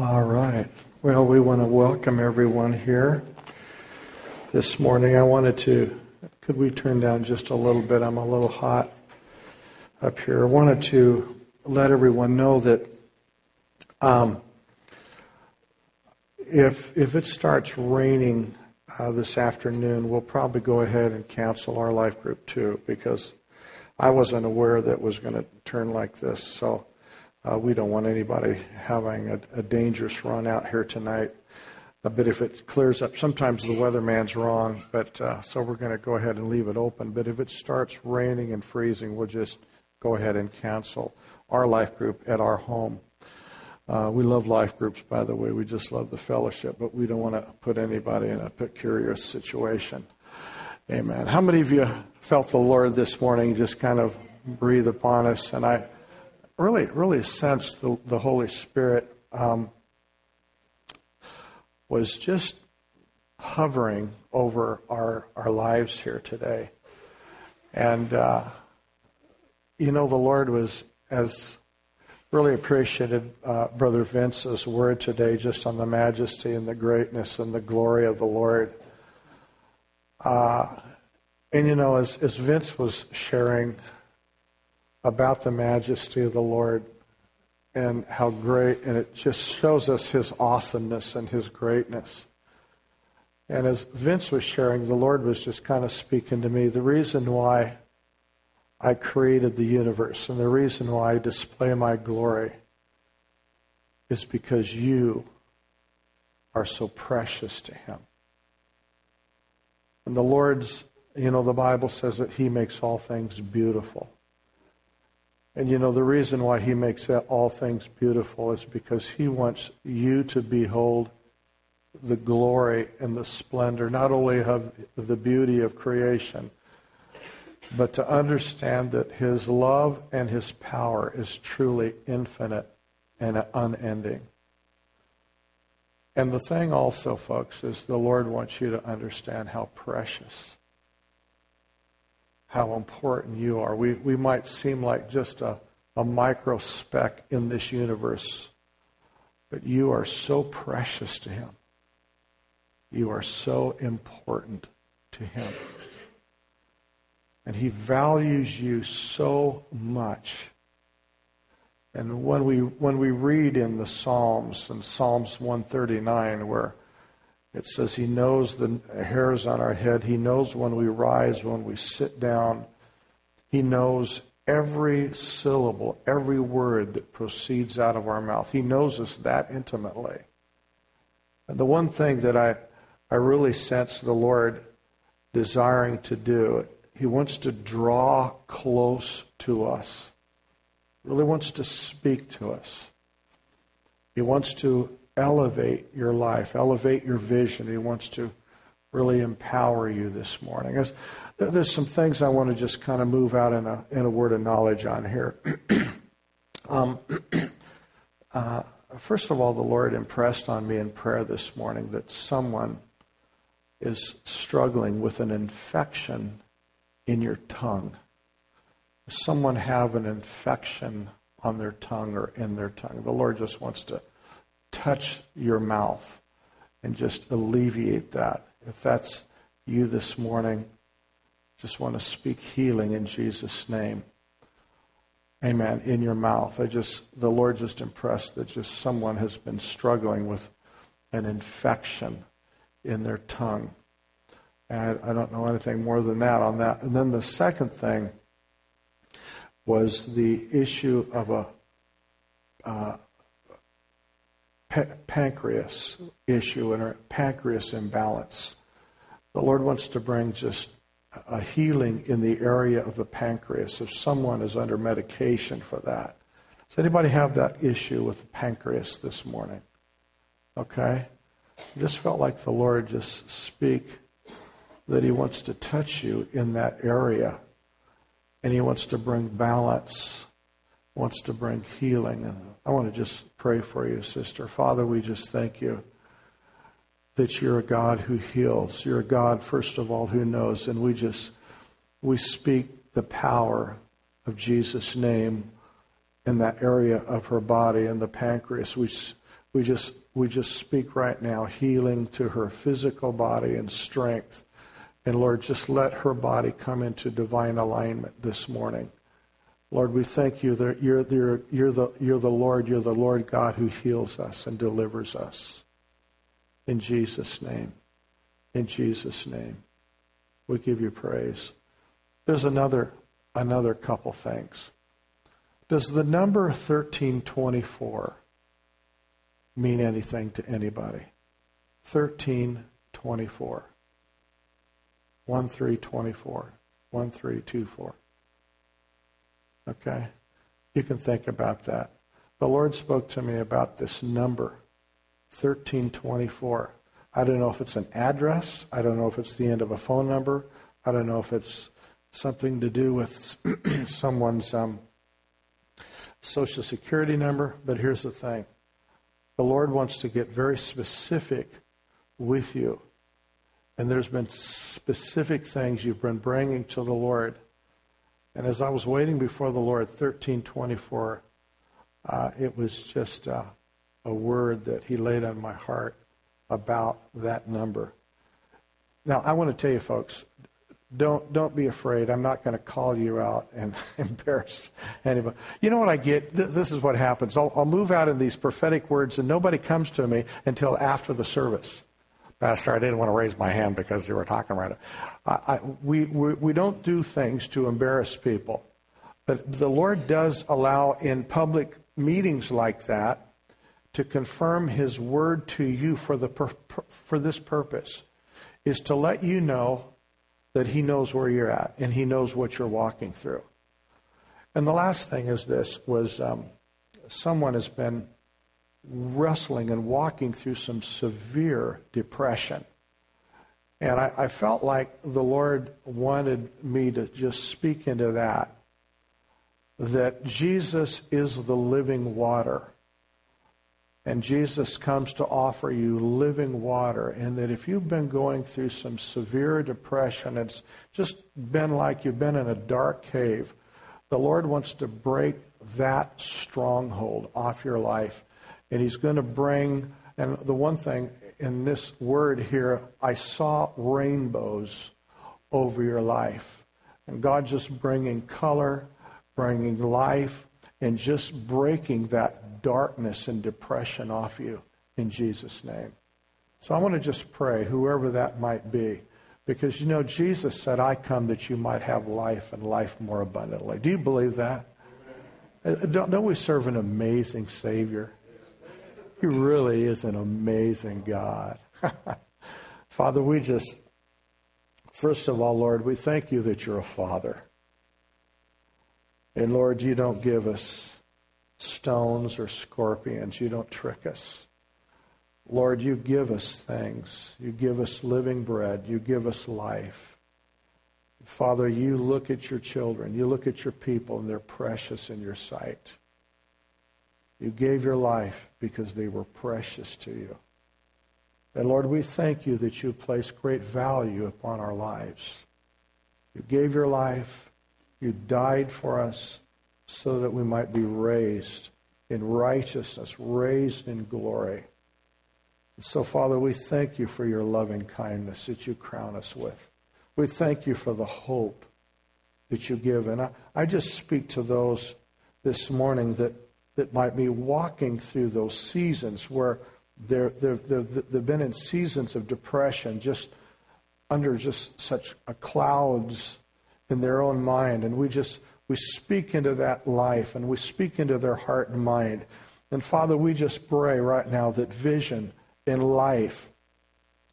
All right. Well, we want to welcome everyone here this morning. I wanted to, could we turn down just a little bit? I'm a little hot up here. I wanted to let everyone know that um, if, if it starts raining uh, this afternoon, we'll probably go ahead and cancel our life group too because I wasn't aware that it was going to turn like this. So uh, we don't want anybody having a, a, dangerous run out here tonight. Uh, but if it clears up, sometimes the weatherman's wrong. But uh, so we're going to go ahead and leave it open. But if it starts raining and freezing, we'll just go ahead and cancel our life group at our home. Uh, we love life groups, by the way. We just love the fellowship, but we don't want to put anybody in a precarious situation. Amen. How many of you felt the Lord this morning just kind of breathe upon us? And I really, really sensed the, the Holy Spirit um, was just hovering over our, our lives here today. And, uh, you know, the Lord was, as really appreciated uh, Brother Vince's word today just on the majesty and the greatness and the glory of the Lord. Uh, and, you know, as, as Vince was sharing about the majesty of the Lord and how great, and it just shows us his awesomeness and his greatness. And as Vince was sharing, the Lord was just kind of speaking to me. The reason why I created the universe and the reason why I display my glory is because you are so precious to Him. And the Lord's, you know, the Bible says that He makes all things beautiful. And you know, the reason why he makes all things beautiful is because he wants you to behold the glory and the splendor, not only of the beauty of creation, but to understand that his love and his power is truly infinite and unending. And the thing also, folks, is the Lord wants you to understand how precious how important you are. We, we might seem like just a, a micro speck in this universe, but you are so precious to Him. You are so important to Him. And He values you so much. And when we, when we read in the Psalms, in Psalms 139, where it says he knows the hairs on our head. He knows when we rise, when we sit down. He knows every syllable, every word that proceeds out of our mouth. He knows us that intimately. And the one thing that I, I really sense the Lord desiring to do, He wants to draw close to us, really wants to speak to us. He wants to elevate your life, elevate your vision. He wants to really empower you this morning. There's, some things I want to just kind of move out in a, in a word of knowledge on here. um, uh, first of all, the Lord impressed on me in prayer this morning that someone is struggling with an infection in your tongue. someone have an infection on their tongue or in their tongue? The Lord just wants to touch your mouth and just alleviate that. If that's you this morning, just want to speak healing in Jesus' name. Amen. In your mouth. I just, the Lord just impressed that just someone has been struggling with an infection in their tongue. And I don't know anything more than that on that. And then the second thing was the issue of a uh, pa- pancreas issue and pancreas imbalance. The Lord wants to bring just a healing in the area of the pancreas if someone is under medication for that. Does anybody have that issue with the pancreas this morning? Okay? I just felt like the Lord just speak that He wants to touch you in that area and He wants to bring balance wants to bring healing. And I want to just pray for you, sister. Father, we just thank you that you're a God who heals. You're a God, first of all, who knows. And we just, we speak the power of Jesus' name in that area of her body, and the pancreas. We, We just, we just speak right now healing to her physical body and strength. And Lord, just let her body come into divine alignment this morning. Lord, we thank you that you're, you're, you're, the, you're the Lord, you're the Lord God who heals us and delivers us. In Jesus' name. In Jesus' name. We give you praise. There's another another couple things. Does the number 1324 mean anything to anybody? 1324. 1324. 1324. Okay? You can think about that. The Lord spoke to me about this number, 1324. I don't know if it's an address. I don't know if it's the end of a phone number. I don't know if it's something to do with someone's um, social security number. But here's the thing the Lord wants to get very specific with you. And there's been specific things you've been bringing to the Lord. And as I was waiting before the Lord, 1324, uh, it was just uh, a word that He laid on my heart about that number. Now, I want to tell you, folks, don't don't be afraid. I'm not going to call you out and embarrass anybody. You know what I get? This is what happens. I'll, I'll move out in these prophetic words, and nobody comes to me until after the service. Pastor, I didn't want to raise my hand because you were talking right. I, I, we, we we don't do things to embarrass people, but the Lord does allow in public meetings like that to confirm His word to you for the for this purpose, is to let you know that He knows where you're at and He knows what you're walking through. And the last thing is this was um, someone has been wrestling and walking through some severe depression. And I, I, felt like the Lord wanted me to just speak into that. That Jesus is the living water. And Jesus comes to offer you living water. And that if you've been going through some severe depression, it's just been like you've been in a dark cave, the Lord wants to break that stronghold off your life. And He's going to bring, and the one thing in this word here, I saw rainbows over your life. And God just bringing color, bringing life, and just breaking that darkness and depression off you in Jesus' name. So I want to just pray, whoever that might be, because you know, Jesus said, I come that you might have life and life more abundantly. Do you believe that? Uh, don't, don't we serve an amazing Savior? He really is an amazing God. Father, we just, first of all, Lord, we thank you that you're a Father. And Lord, you don't give us stones or scorpions. You don't trick us. Lord, you give us things. You give us living bread. You give us life. Father, you look at your children. You look at your people, and they're precious in your sight. You gave your life because they were precious to you. And Lord, we thank you that you place great value upon our lives. You gave your life. You died for us so that we might be raised in righteousness, raised in glory. And so, Father, we thank you for your loving kindness that you crown us with. We thank you for the hope that you give. And I, I just speak to those this morning that, that might be walking through those seasons where they're, they're, they're, they've been in seasons of depression, just under just such a clouds in their own mind. And we just we speak into that life and we speak into their heart and mind. And Father, we just pray right now that vision in life,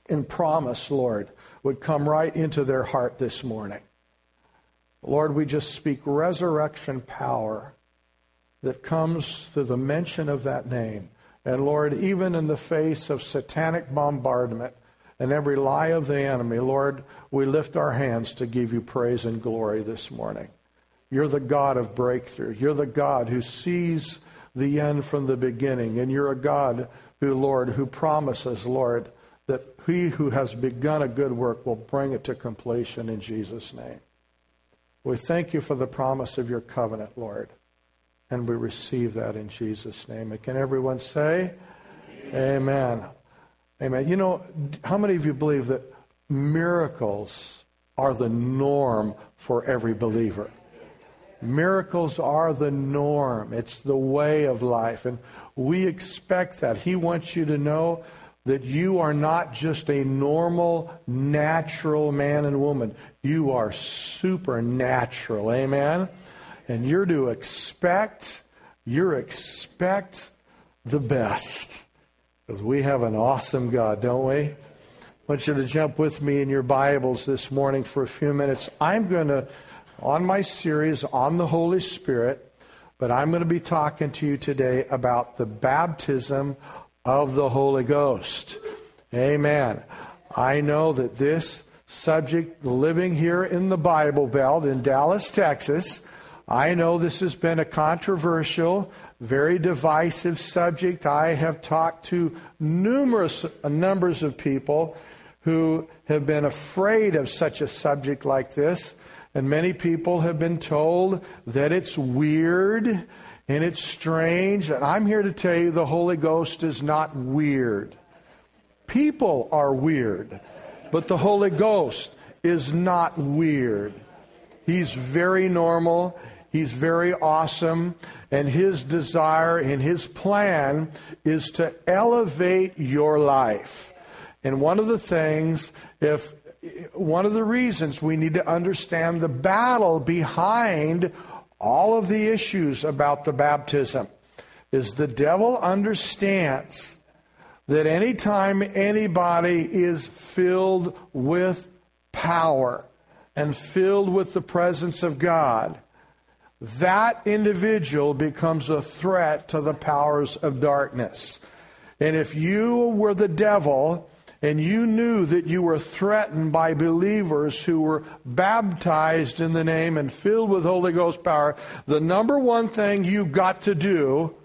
in promise, Lord, would come right into their heart this morning. Lord, we just speak resurrection power that comes through the mention of that name. And Lord, even in the face of satanic bombardment and every lie of the enemy, Lord, we lift our hands to give you praise and glory this morning. You're the God of breakthrough. You're the God who sees the end from the beginning. And you're a God who, Lord, who promises, Lord, that he who has begun a good work will bring it to completion in Jesus' name. We thank you for the promise of your covenant, Lord. And we receive that in Jesus' name. And can everyone say, Amen. Amen. You know, how many of you believe that miracles are the norm for every believer? Miracles are the norm. It's the way of life. And we expect that. He wants you to know that you are not just a normal, natural man and woman. You are supernatural. Amen? And you're to expect, you're expect the best. Because we have an awesome God, don't we? I want you to jump with me in your Bibles this morning for a few minutes. I'm going to, on my series on the Holy Spirit, but I'm going to be talking to you today about the baptism of the Holy Ghost. Amen. I know that this subject, living here in the Bible Belt in Dallas, Texas, I know this has been a controversial, very divisive subject. I have talked to numerous uh, numbers of people who have been afraid of such a subject like this. And many people have been told that it's weird and it's strange. And I'm here to tell you the Holy Ghost is not weird. People are weird, but the Holy Ghost is not weird. He's very normal. He's very awesome. And his desire and his plan is to elevate your life. And one of the things, if one of the reasons we need to understand the battle behind all of the issues about the baptism is the devil understands that anytime anybody is filled with power and filled with the presence of God, that individual becomes a threat to the powers of darkness. And if you were the devil, and you knew that you were threatened by believers who were baptized in the name and filled with Holy Ghost power, the number one thing you got to do,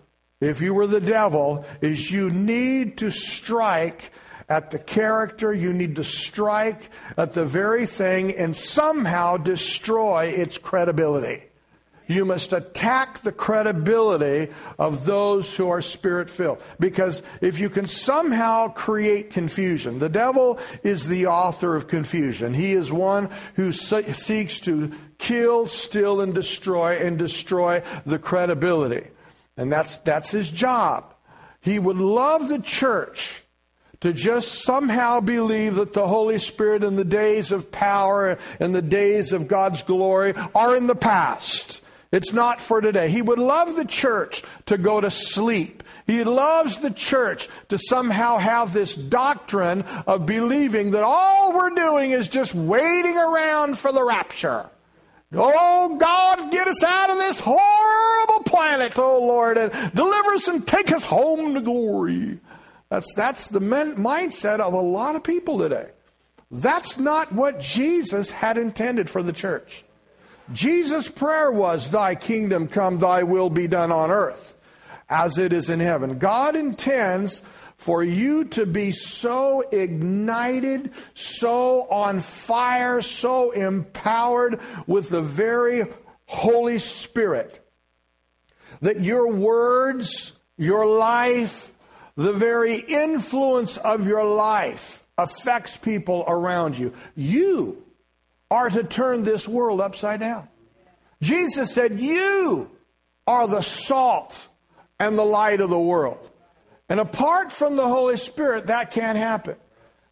if you were the devil, is you need to strike at the character, you need to strike at the very thing and somehow destroy its credibility. You must attack the credibility of those who are spirit filled. Because if you can somehow create confusion, the devil is the author of confusion. He is one who seeks to kill, steal, and destroy, and destroy the credibility. And that's, that's his job. He would love the church to just somehow believe that the Holy Spirit in the days of power and the days of God's glory are in the past it's not for today. He would love the church to go to sleep. He loves the church to somehow have this doctrine of believing that all we're doing is just waiting around for the rapture. Oh, God, get us out of this horrible planet, oh Lord, and deliver us and take us home to glory. That's, that's the men, mindset of a lot of people today. That's not what Jesus had intended for the church. Jesus' prayer was, Thy kingdom come, thy will be done on earth as it is in heaven. God intends for you to be so ignited, so on fire, so empowered with the very Holy Spirit that your words, your life, the very influence of your life affects people around you. You are to turn this world upside down. Jesus said, You are the salt and the light of the world. And apart from the Holy Spirit, that can't happen.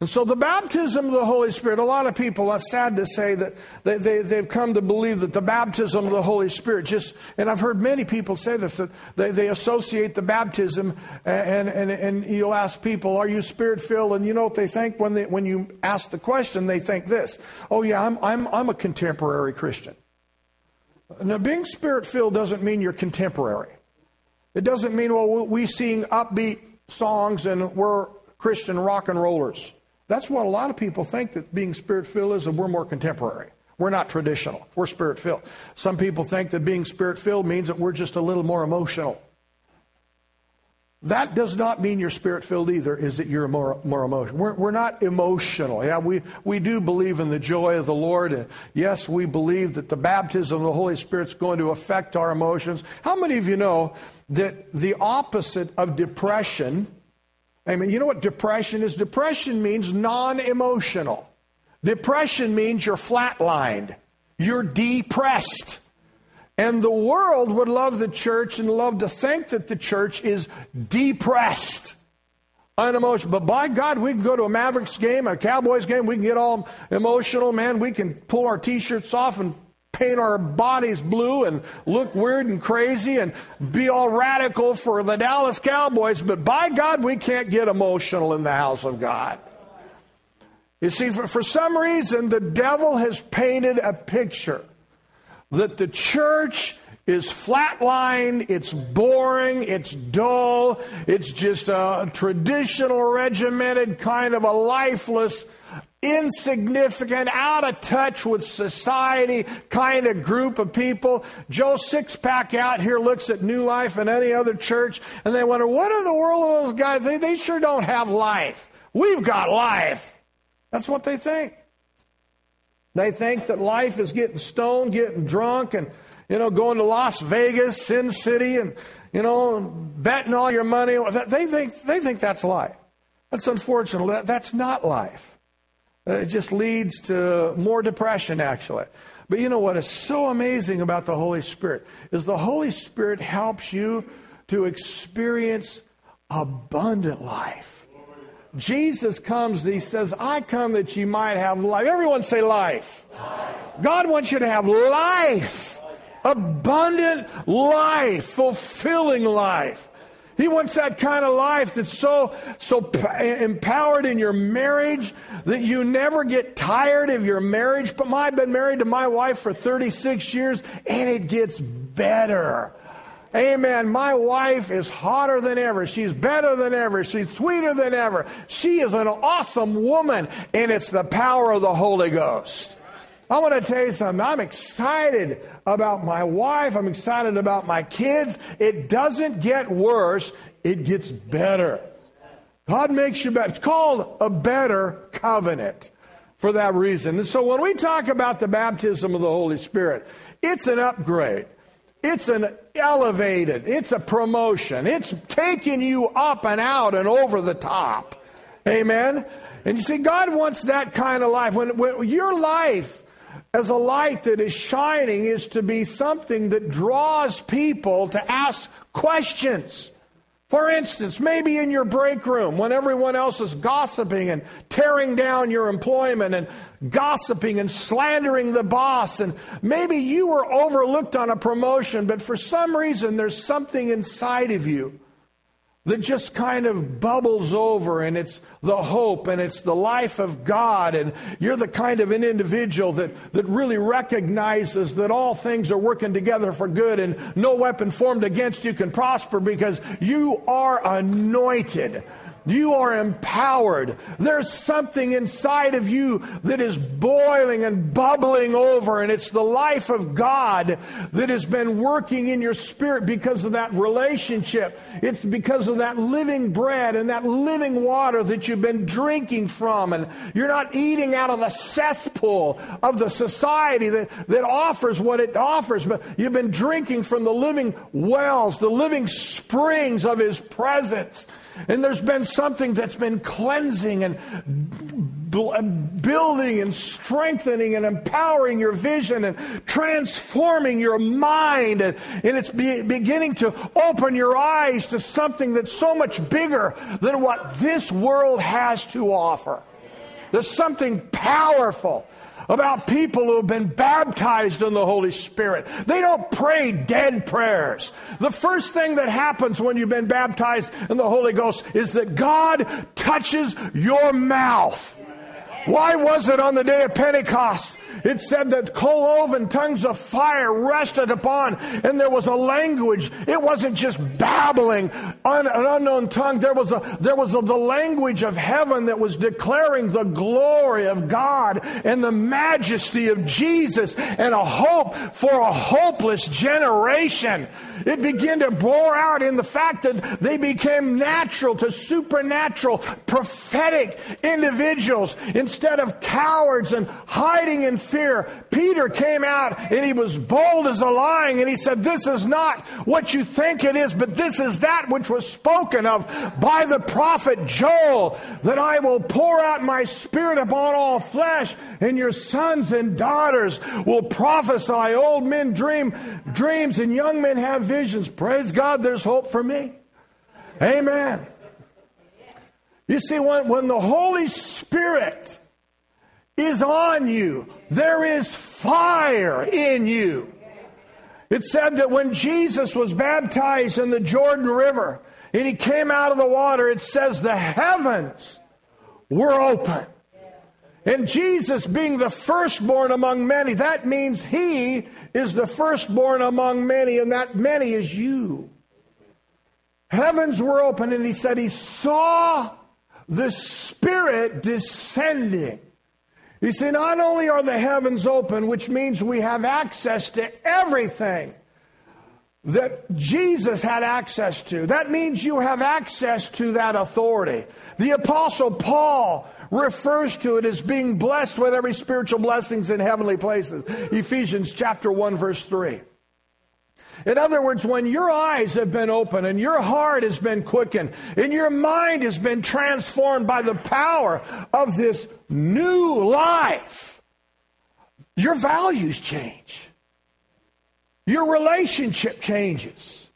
And so the baptism of the Holy Spirit, a lot of people, are sad to say that they, they, they've come to believe that the baptism of the Holy Spirit just, and I've heard many people say this, that they, they associate the baptism, and, and, and you'll ask people, are you spirit filled? And you know what they think when, they, when you ask the question? They think this, oh yeah, I'm, I'm, I'm a contemporary Christian. Now, being spirit filled doesn't mean you're contemporary. It doesn't mean, well, we sing upbeat songs and we're Christian rock and rollers. That's what a lot of people think that being spirit filled is, and we're more contemporary. We're not traditional. We're spirit filled. Some people think that being spirit filled means that we're just a little more emotional. That does not mean you're spirit filled either, is that you're more, more emotional. We're, we're not emotional. Yeah, we, we do believe in the joy of the Lord. And yes, we believe that the baptism of the Holy Spirit is going to affect our emotions. How many of you know that the opposite of depression I mean, you know what depression is? Depression means non emotional. Depression means you're flatlined, you're depressed. And the world would love the church and love to think that the church is depressed, unemotional. But by God, we can go to a Mavericks game, a Cowboys game, we can get all emotional, man. We can pull our t shirts off and paint our bodies blue and look weird and crazy and be all radical for the Dallas Cowboys, but by God, we can't get emotional in the house of God. You see, for, for some reason, the devil has painted a picture that the church is flatline, it's boring, it's dull, it's just a traditional, regimented kind of a lifeless insignificant, out of touch with society kind of group of people. Joe Sixpack out here looks at New Life and any other church and they wonder, what in the world are those guys? They, they sure don't have life. We've got life. That's what they think. They think that life is getting stoned, getting drunk, and, you know, going to Las Vegas, Sin City, and, you know, betting all your money. They think, they think that's life. That's unfortunate. That's not life. Uh, it just leads to more depression, actually. But you know what is so amazing about the Holy Spirit is the Holy Spirit helps you to experience abundant life. Jesus comes, he says, I come that you might have life. Everyone say life. life. God wants you to have life. Abundant life, fulfilling life. He wants that kind of life that's so, so empowered in your marriage that you never get tired of your marriage. But I've been married to my wife for 36 years and it gets better. Amen. My wife is hotter than ever. She's better than ever. She's sweeter than ever. She is an awesome woman, and it's the power of the Holy Ghost. I want to tell you something. I'm excited about my wife. I'm excited about my kids. It doesn't get worse, it gets better. God makes you better. It's called a better covenant for that reason. And so when we talk about the baptism of the Holy Spirit, it's an upgrade. It's an elevated, it's a promotion. It's taking you up and out and over the top. Amen. And you see, God wants that kind of life. When, when your life as a light that is shining is to be something that draws people to ask questions. For instance, maybe in your break room when everyone else is gossiping and tearing down your employment and gossiping and slandering the boss, and maybe you were overlooked on a promotion, but for some reason there's something inside of you that just kind of bubbles over and it's the hope and it's the life of God. And you're the kind of an individual that, that really recognizes that all things are working together for good and no weapon formed against you can prosper because you are anointed you are empowered. There's something inside of you that is boiling and bubbling over, and it's the life of God that has been working in your spirit because of that relationship. It's because of that living bread and that living water that you've been drinking from, and you're not eating out of the cesspool of the society that, that offers what it offers, but you've been drinking from the living wells, the living springs of His presence. And there's been something that's been cleansing and building and strengthening and empowering your vision and transforming your mind. And, it's be, beginning to open your eyes to something that's so much bigger than what this world has to offer. There's something powerful about people who have been baptized in the Holy Spirit. They don't pray dead prayers. The first thing that happens when you've been baptized in the Holy Ghost is that God touches your mouth. Why was it on the day of Pentecost? It said that cloven tongues of fire rested upon, and there was a language. It wasn't just babbling on an unknown tongue. There was a there was a, the language of heaven that was declaring the glory of God and the majesty of Jesus and a hope for a hopeless generation. It began to bore out in the fact that they became natural to supernatural, prophetic individuals instead of cowards and hiding in fear. Peter came out and he was bold as a lion and he said, This is not what you think it is, but this is that which was spoken of by the prophet Joel, that I will pour out my spirit upon all flesh, and your sons and daughters will prophesy. Old men dream dreams and young men have visions. Praise God, there's hope for me. Amen. You see, when, when the Holy Spirit is on you, there is fire in you. It said that when Jesus was baptized in the Jordan River and he came out of the water, it says the heavens were open. And Jesus being the firstborn among many, that means he is the firstborn among many, and that many is you. Heavens were open, and he said he saw the Spirit descending. You see, not only are the heavens open, which means we have access to everything that Jesus had access to. That means you have access to that authority. The Apostle Paul refers to it as being blessed with every spiritual blessings in heavenly places. Ephesians chapter 1 verse 3. In other words, when your eyes have been opened and your heart has been quickened and your mind has been transformed by the power of this new life, your values change. Your relationship changes.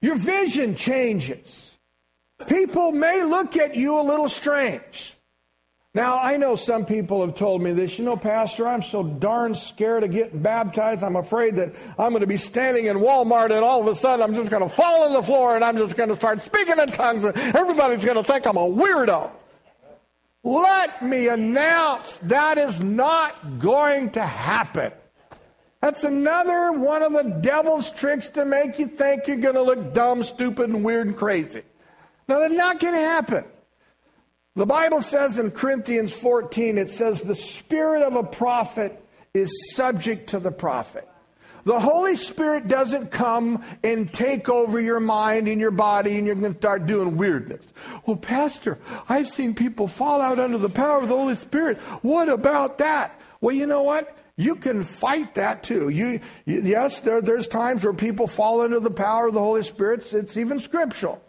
Your vision changes. People may look at you a little strange. Now, I know some people have told me this. You know, Pastor, I'm so darn scared of getting baptized. I'm afraid that I'm going to be standing in Walmart and all of a sudden I'm just going to fall on the floor and I'm just going to start speaking in tongues and everybody's going to think I'm a weirdo. Let me announce that is not going to happen. That's another one of the devil's tricks to make you think you're going to look dumb, stupid, and weird and crazy. No, that's not going to happen. The Bible says in Corinthians 14, it says, the spirit of a prophet is subject to the prophet. The Holy Spirit doesn't come and take over your mind and your body and you're going to start doing weirdness. Well, Pastor, I've seen people fall out under the power of the Holy Spirit. What about that? Well, you know what? You can fight that too. You, you yes, there, there's times where people fall under the power of the Holy Spirit. It's, it's even scriptural.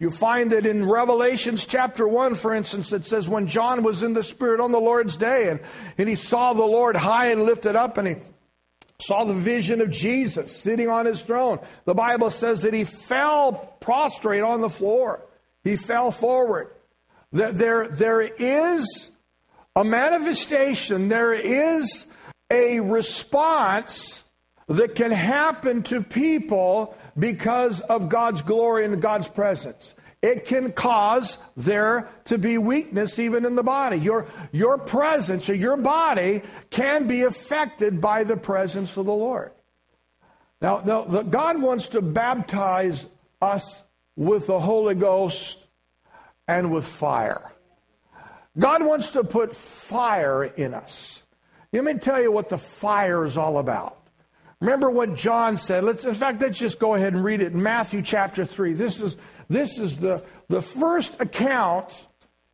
You find that in Revelations chapter 1, for instance, it says, when John was in the Spirit on the Lord's day and, and he saw the Lord high and lifted up and he saw the vision of Jesus sitting on his throne. The Bible says that he fell prostrate on the floor. He fell forward. There, there is a manifestation, there is a response that can happen to people because of God's glory and God's presence. It can cause there to be weakness even in the body. Your, your presence or your body can be affected by the presence of the Lord. Now, the, the, God wants to baptize us with the Holy Ghost and with fire. God wants to put fire in us. Let me tell you what the fire is all about. Remember what John said. Let's, in fact, let's just go ahead and read it in Matthew chapter 3. This is, this is the, the first account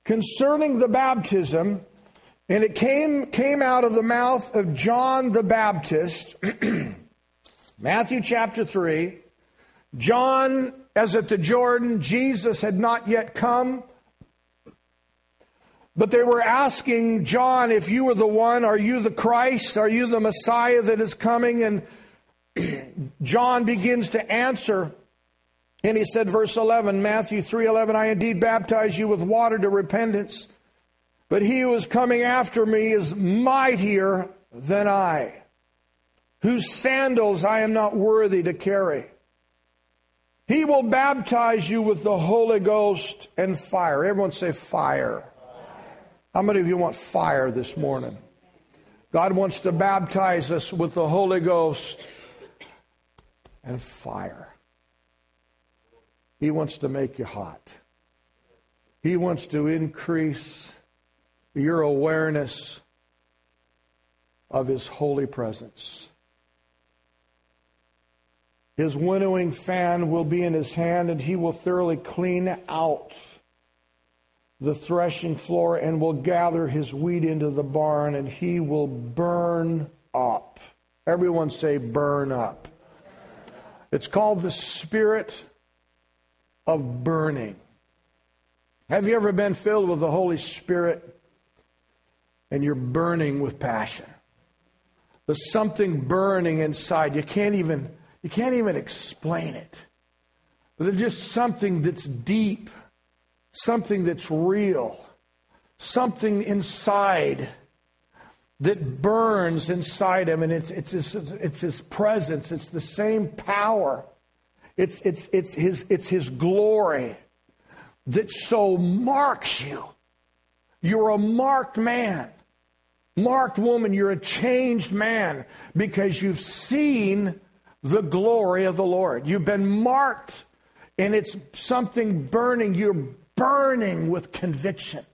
concerning the baptism, and it came, came out of the mouth of John the Baptist. Matthew chapter 3. John, as at the Jordan, Jesus had not yet come. But they were asking John, if you were the one, are you the Christ? Are you the Messiah that is coming? And John begins to answer. And he said, verse 11, Matthew 3 11, I indeed baptize you with water to repentance, but he who is coming after me is mightier than I, whose sandals I am not worthy to carry. He will baptize you with the Holy Ghost and fire. Everyone say fire. How many of you want fire this morning? God wants to baptize us with the Holy Ghost and fire. He wants to make you hot. He wants to increase your awareness of His holy presence. His winnowing fan will be in his hand, and he will thoroughly clean out the threshing floor and will gather his wheat into the barn, and he will burn up. Everyone say, burn up. It's called the spirit of burning. Have you ever been filled with the Holy Spirit and you're burning with passion? There's something burning inside. You can't even you can't even explain it. But there's just something that's deep, something that's real, something inside that burns inside him, and it's, it's, his, it's his presence. It's the same power. It's, it's, it's, his, it's his glory that so marks you. You're a marked man. Marked woman, you're a changed man because you've seen the glory of the Lord. You've been marked, and it's something burning. You're burning with conviction.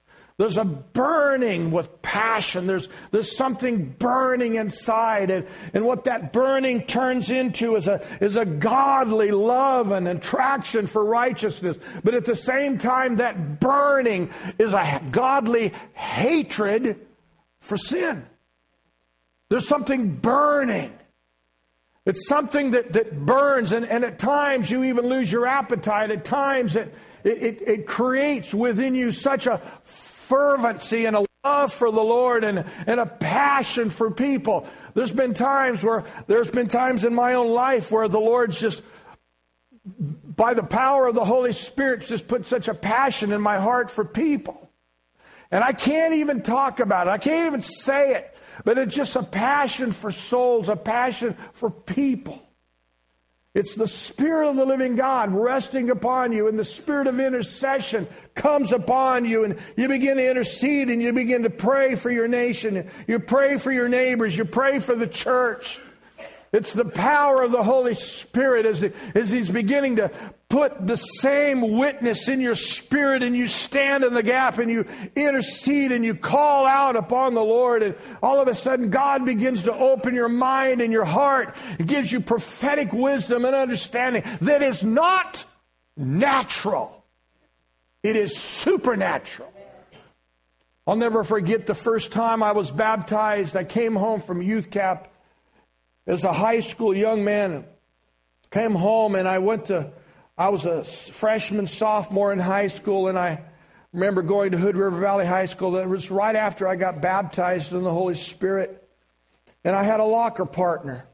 There's a burning with passion. There's, there's something burning inside. And, and what that burning turns into is a, is a godly love and attraction for righteousness. But at the same time, that burning is a godly hatred for sin. There's something burning. It's something that, that burns, and, and at times you even lose your appetite. At times it, it, it, it creates within you such a fervency and a love for the Lord and, and a passion for people. There's been times where, there's been times in my own life where the Lord's just, by the power of the Holy Spirit, just put such a passion in my heart for people. And I can't even talk about it. I can't even say it. But it's just a passion for souls, a passion for people. It's the Spirit of the living God resting upon you, and the Spirit of intercession comes upon you, and you begin to intercede and you begin to pray for your nation. You pray for your neighbors, you pray for the church. It's the power of the Holy Spirit as, as He's beginning to put the same witness in your spirit and you stand in the gap and you intercede and you call out upon the Lord. And all of a sudden, God begins to open your mind and your heart. It gives you prophetic wisdom and understanding that is not natural, it is supernatural. I'll never forget the first time I was baptized. I came home from youth camp as a high school young man, came home and I went to, I was a freshman, sophomore in high school, and I remember going to Hood River Valley High School. It was right after I got baptized in the Holy Spirit. And I had a locker partner.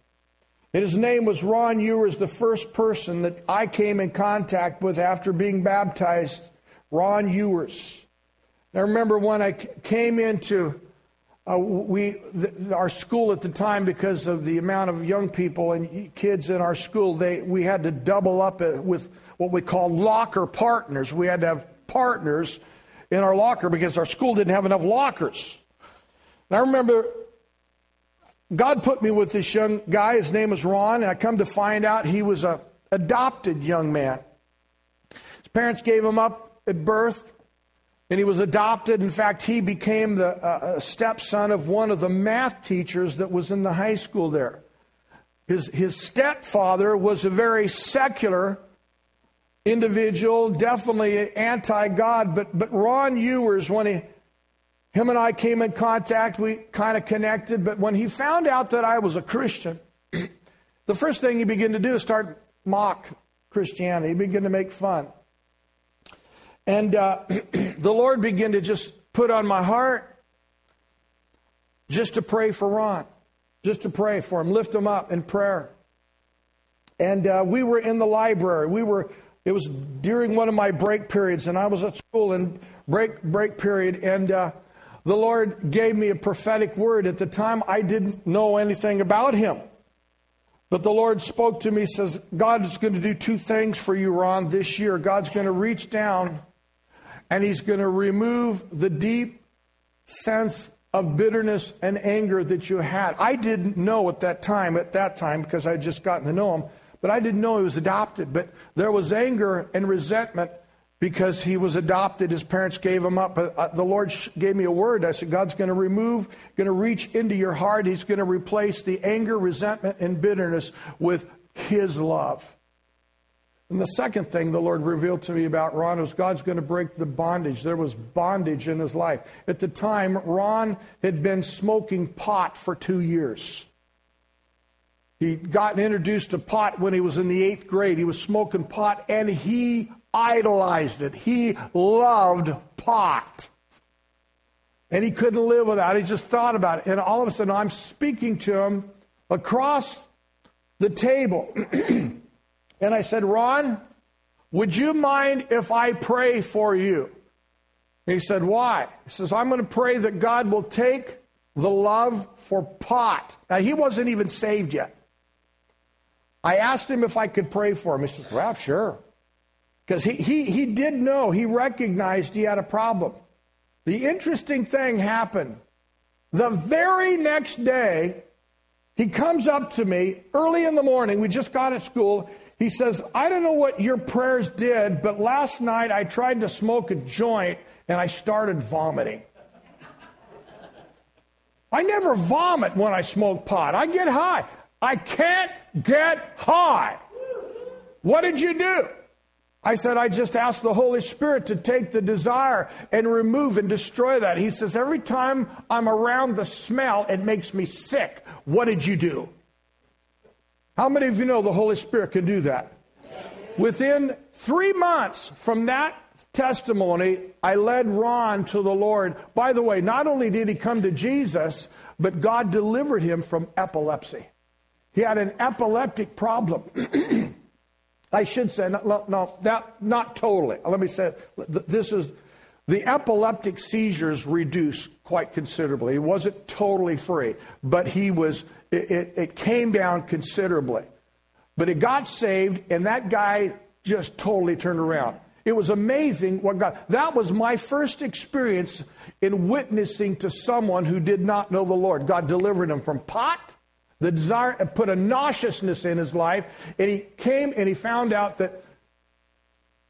And his name was Ron Ewers, the first person that I came in contact with after being baptized. Ron Ewers. And I remember when I came into uh, we, the, our school at the time, because of the amount of young people and kids in our school, they, we had to double up with what we call locker partners. We had to have partners in our locker because our school didn't have enough lockers. And I remember God put me with this young guy. His name was Ron, and I come to find out he was a adopted young man. His parents gave him up at birth. And he was adopted. In fact, he became the uh, stepson of one of the math teachers that was in the high school there. His, his stepfather was a very secular individual, definitely anti God. But, but Ron Ewers, when he, him and I came in contact, we kind of connected. But when he found out that I was a Christian, the first thing he began to do is start mock Christianity. He began to make fun. And uh, the Lord began to just put on my heart just to pray for Ron, just to pray for him, lift him up in prayer. And uh, we were in the library. We were. It was during one of my break periods, and I was at school in break break period, and uh, the Lord gave me a prophetic word. At the time, I didn't know anything about him. But the Lord spoke to me, says, God is going to do two things for you, Ron, this year. God's going to reach down and he's going to remove the deep sense of bitterness and anger that you had. I didn't know at that time, at that time, because I would just gotten to know him, but I didn't know he was adopted. But there was anger and resentment because he was adopted. His parents gave him up. But uh, the Lord gave me a word. I said, God's going to remove, going to reach into your heart. He's going to replace the anger, resentment, and bitterness with his love. And the second thing the Lord revealed to me about Ron was God's going to break the bondage. There was bondage in his life. At the time, Ron had been smoking pot for two years. He'd gotten introduced to pot when he was in the eighth grade. He was smoking pot and he idolized it. He loved pot. And he couldn't live without it. He just thought about it. And all of a sudden, I'm speaking to him across the table. And I said, Ron, would you mind if I pray for you? He said, Why? He says, I'm going to pray that God will take the love for pot. Now, he wasn't even saved yet. I asked him if I could pray for him. He said, Well, sure. Because he, he, he did know, he recognized he had a problem. The interesting thing happened. The very next day, he comes up to me early in the morning. We just got at school. He says, I don't know what your prayers did, but last night I tried to smoke a joint and I started vomiting. I never vomit when I smoke pot. I get high. I can't get high. What did you do? I said, I just asked the Holy Spirit to take the desire and remove and destroy that. He says, Every time I'm around the smell, it makes me sick. What did you do? How many of you know the Holy Spirit can do that? Within three months from that testimony, I led Ron to the Lord. By the way, not only did he come to Jesus, but God delivered him from epilepsy. He had an epileptic problem. I should say, no, no, that, not totally. Let me say, this is the epileptic seizures reduced quite considerably. He wasn't totally free, but he was it, it, it came down considerably. But it got saved, and that guy just totally turned around. It was amazing what God. That was my first experience in witnessing to someone who did not know the Lord. God delivered him from pot, the desire, put a nauseousness in his life, and he came and he found out that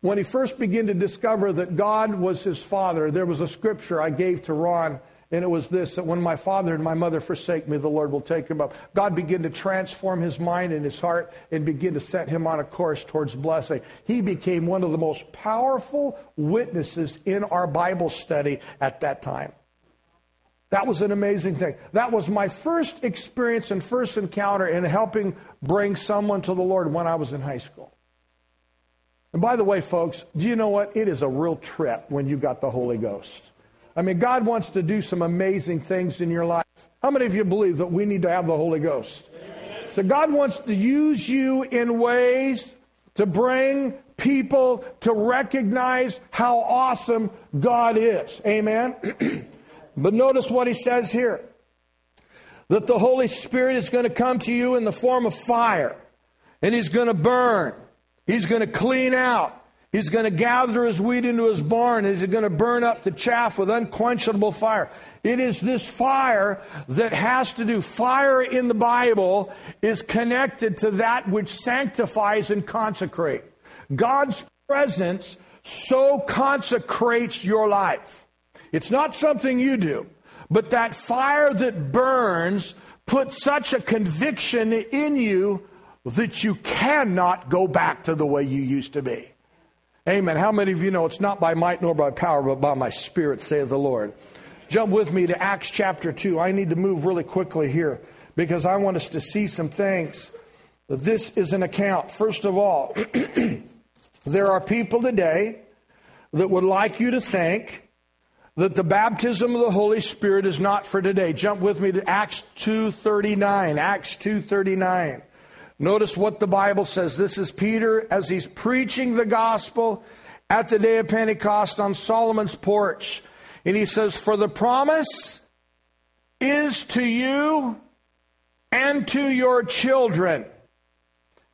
when he first began to discover that God was his father, there was a scripture I gave to Ron and it was this that when my father and my mother forsake me, the Lord will take him up. God began to transform his mind and his heart and begin to set him on a course towards blessing. He became one of the most powerful witnesses in our Bible study at that time. That was an amazing thing. That was my first experience and first encounter in helping bring someone to the Lord when I was in high school. And by the way, folks, do you know what? It is a real trip when you got the Holy Ghost. I mean, God wants to do some amazing things in your life. How many of you believe that we need to have the Holy Ghost? So God wants to use you in ways to bring people to recognize how awesome God is. Amen. but notice what he says here that the Holy Spirit is going to come to you in the form of fire, and he's going to burn, he's going to clean out, He's going to gather his wheat into his barn. He's going to burn up the chaff with unquenchable fire. It is this fire that has to do. Fire in the Bible is connected to that which sanctifies and consecrates. God's presence so consecrates your life. It's not something you do, but that fire that burns puts such a conviction in you that you cannot go back to the way you used to be. Amen. How many of you know it's not by might nor by power, but by my spirit, saith the Lord? Jump with me to Acts chapter 2. I need to move really quickly here because I want us to see some things. This is an account. First of all, there are people today that would like you to think that the baptism of the Holy Spirit is not for today. Jump with me to Acts 2:39. Acts 2:39. Notice what the Bible says. This is Peter as he's preaching the gospel at the day of Pentecost on Solomon's porch. And he says, For the promise is to you and to your children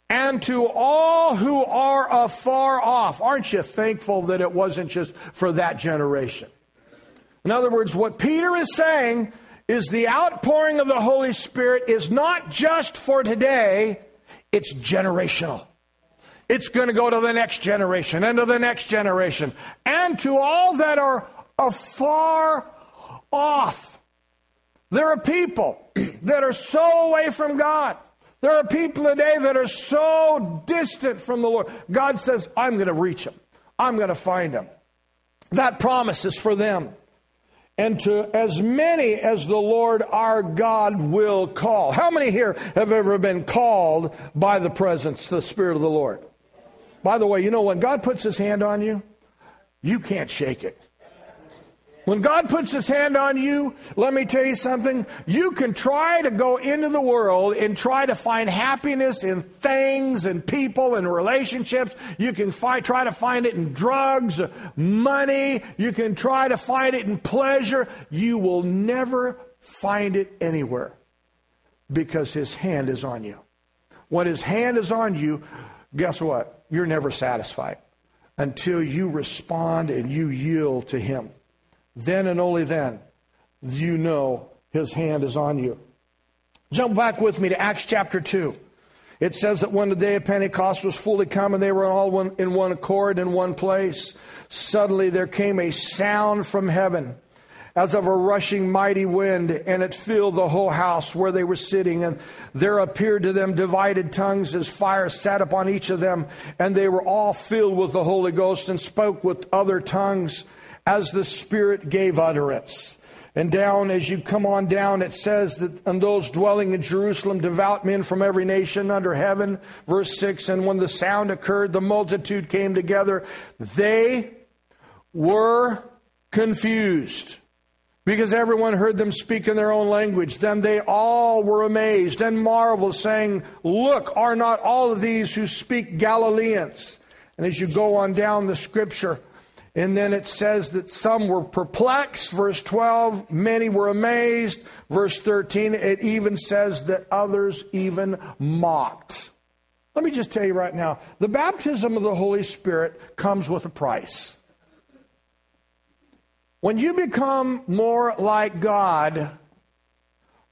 and to all who are afar off. Aren't you thankful that it wasn't just for that generation? In other words, what Peter is saying is the outpouring of the Holy Spirit is not just for today, it's generational. It's going to go to the next generation and to the next generation and to all that are afar off. There are people that are so away from God There are people today that are so distant from the Lord. God says, I'm going to reach them, I'm going to find them. That promise is for them. And to as many as the Lord our God will call. How many here have ever been called by the presence, the Spirit of the Lord? By the way, you know, when God puts his hand on you, you can't shake it. When God puts his hand on you, let me tell you something. You can try to go into the world and try to find happiness in things and people and relationships. You can find, try to find it in drugs, money. You can try to find it in pleasure. You will never find it anywhere because his hand is on you. When his hand is on you, guess what? You're never satisfied until you respond and you yield to him. Then and only then you know his hand is on you. Jump back with me to Acts chapter 2. It says that when the day of Pentecost was fully come and they were all one, in one accord in one place, suddenly there came a sound from heaven as of a rushing mighty wind, and it filled the whole house where they were sitting. And there appeared to them divided tongues as fire sat upon each of them, and they were all filled with the Holy Ghost and spoke with other tongues as the Spirit gave utterance. And down, as you come on down, it says that and those dwelling in Jerusalem, devout men from every nation under heaven. Verse 6 And when the sound occurred, the multitude came together. They were confused because everyone heard them speak in their own language. Then they all were amazed and marveled, saying, Look, are not all of these who speak Galileans? And as you go on down the scripture, and then it says that some were perplexed, verse 12, many were amazed. Verse 13, it even says that others even mocked. Let me just tell you right now the baptism of the Holy Spirit comes with a price. When you become more like God,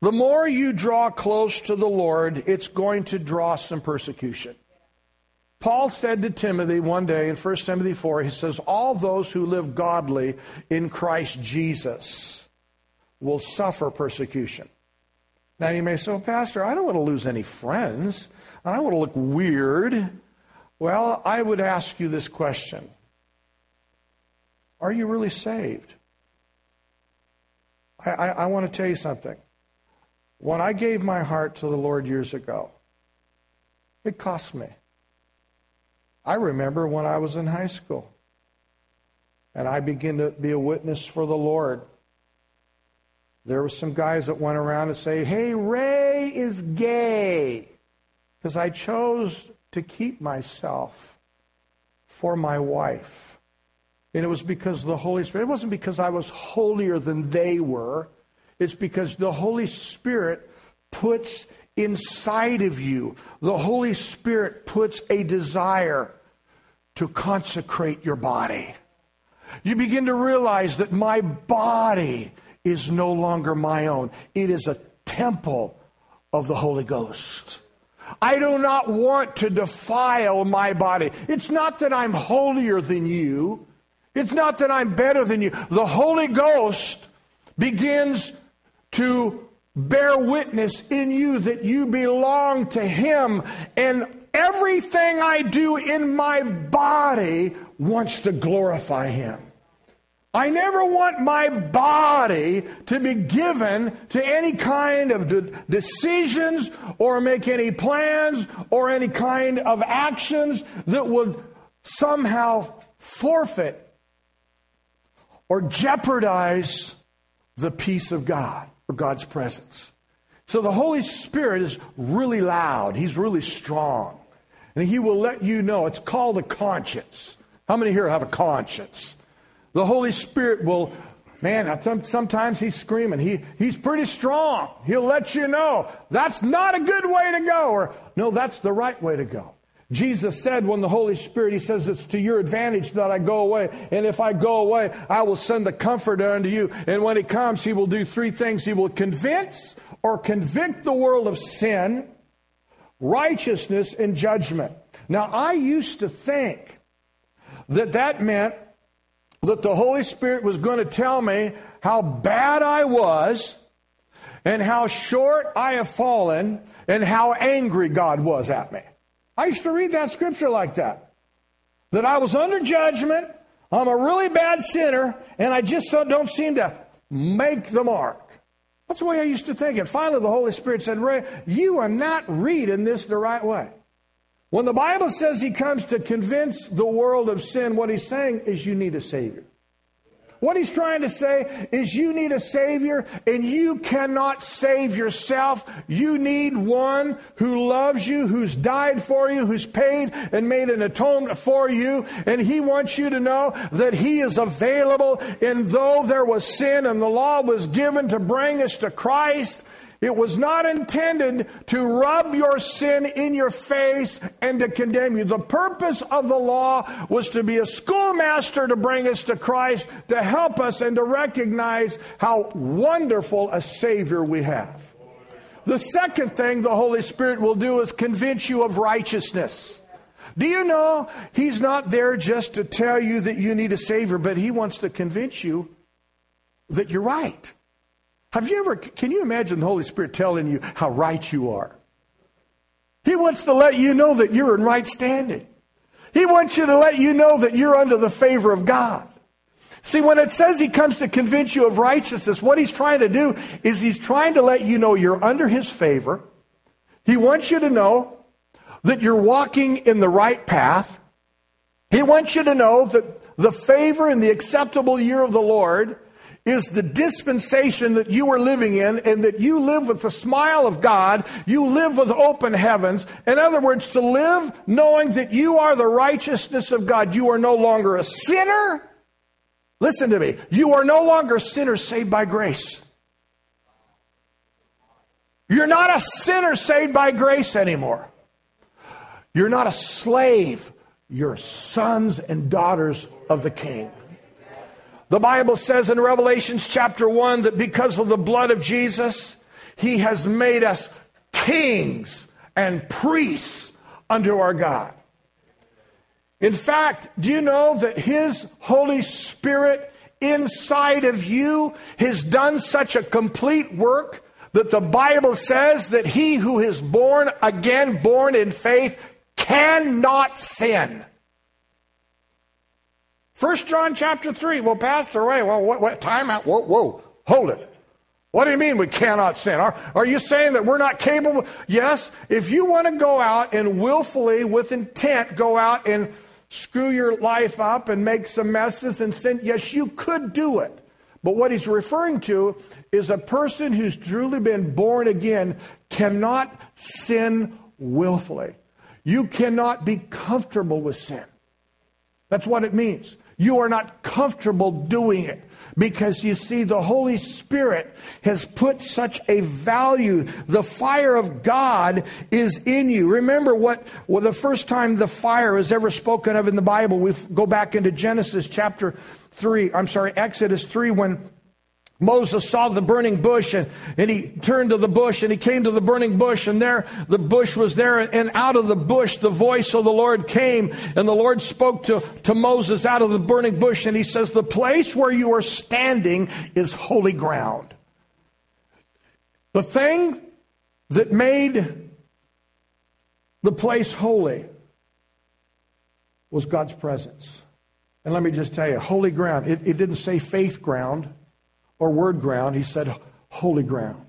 the more you draw close to the Lord, it's going to draw some persecution. Paul said to Timothy one day in 1 Timothy 4, he says, All those who live godly in Christ Jesus will suffer persecution. Now you may say, well, Pastor, I don't want to lose any friends. And I don't want to look weird. Well, I would ask you this question Are you really saved? I, I, I want to tell you something. When I gave my heart to the Lord years ago, it cost me. I remember when I was in high school and I began to be a witness for the Lord. There were some guys that went around and say, "Hey, Ray is gay," because I chose to keep myself for my wife. And it was because the Holy Spirit. It wasn't because I was holier than they were. It's because the Holy Spirit puts inside of you, the Holy Spirit puts a desire to consecrate your body. You begin to realize that my body is no longer my own, it is a temple of the Holy Ghost. I do not want to defile my body. It's not that I'm holier than you. It's not that I'm better than you. The Holy Ghost begins to bear witness in you that you belong to Him. And everything I do in my body wants to glorify Him. I never want my body to be given to any kind of de- decisions or make any plans or any kind of actions that would somehow forfeit or jeopardize the peace of God God's presence. So the Holy Spirit is really loud, He's really strong. And He will let you know. It's called a conscience. How many here have a conscience? The Holy Spirit will, man, sometimes He's screaming. He, he's pretty strong. He'll let you know that's not a good way to go, or no, that's the right way to go. Jesus said when the Holy Spirit, He says, it's to your advantage that I go away. And if I go away, I will send the Comforter unto you. And when He comes, He will do three things. He will convince or convict the world of sin, righteousness, and judgment. Now, I used to think that that meant that the Holy Spirit was going to tell me how bad I was and how short I have fallen and how angry God was at me. I used to read that scripture like that. That I was under judgment, I'm a really bad sinner, and I just don't seem to make the mark. That's the way I used to think it. Finally, the Holy Spirit said, Ray, you are not reading this the right way. When the Bible says he comes to convince the world of sin, what he's saying is you need a Savior. What he's trying to say is you need a Savior and you cannot save yourself. You need one who loves you, who's died for you, who's paid and made an atonement for you. And he wants you to know that he is available. And though there was sin and the law was given to bring us to Christ, it was not intended to rub your sin in your face and to condemn you. The purpose of the law was to be a schoolmaster to bring us to Christ, to help us, and to recognize how wonderful a Savior we have. The second thing the Holy Spirit will do is convince you of righteousness. Do you know He's not there just to tell you that you need a Savior, but He wants to convince you that you're right. Have you ever, can you imagine the Holy Spirit telling you how right you are? He wants to let you know that you're in right standing. He wants you to let you know that you're under the favor of God. See, when it says he comes to convince you of righteousness, what he's trying to do is he's trying to let you know you're under his favor. He wants you to know that you're walking in the right path. He wants you to know that the favor and the acceptable year of the Lord is the dispensation that you are living in and that you live with the smile of God. You live with open heavens. In other words, to live knowing that you are the righteousness of God. You are no longer a sinner. Listen to me. You are no longer a sinner saved by grace. You're not a sinner saved by grace anymore. You're not a slave. You're sons and daughters of the King. The Bible says in Revelations chapter 1 that because of the blood of Jesus, he has made us kings and priests unto our God. In fact, do you know that his Holy Spirit inside of you has done such a complete work that the Bible says that he who is born again, born in faith, cannot sin. First John chapter 3. Well, Pastor, wait, well, what, what, time out. Whoa, whoa, hold it. What do you mean we cannot sin? Are, are you saying that we're not capable? Yes, if you want to go out and willfully, with intent, go out and screw your life up and make some messes and sin, yes, you could do it. But what he's referring to is a person who's truly been born again cannot sin willfully. You cannot be comfortable with sin. That's what it means. You are not comfortable doing it because you see, the Holy Spirit has put such a value. The fire of God is in you. Remember what, well, the first time the fire is ever spoken of in the Bible, we go back into Genesis chapter 3, I'm sorry, Exodus 3, when Moses saw the burning bush and, and he turned to the bush and he came to the burning bush and there the bush was there and out of the bush the voice of the Lord came and the Lord spoke to, to Moses out of the burning bush and he says, the place where you are standing is holy ground. The thing that made the place holy was God's presence. And let me just tell you, holy ground, it, it didn't say faith ground or word ground. He said holy ground.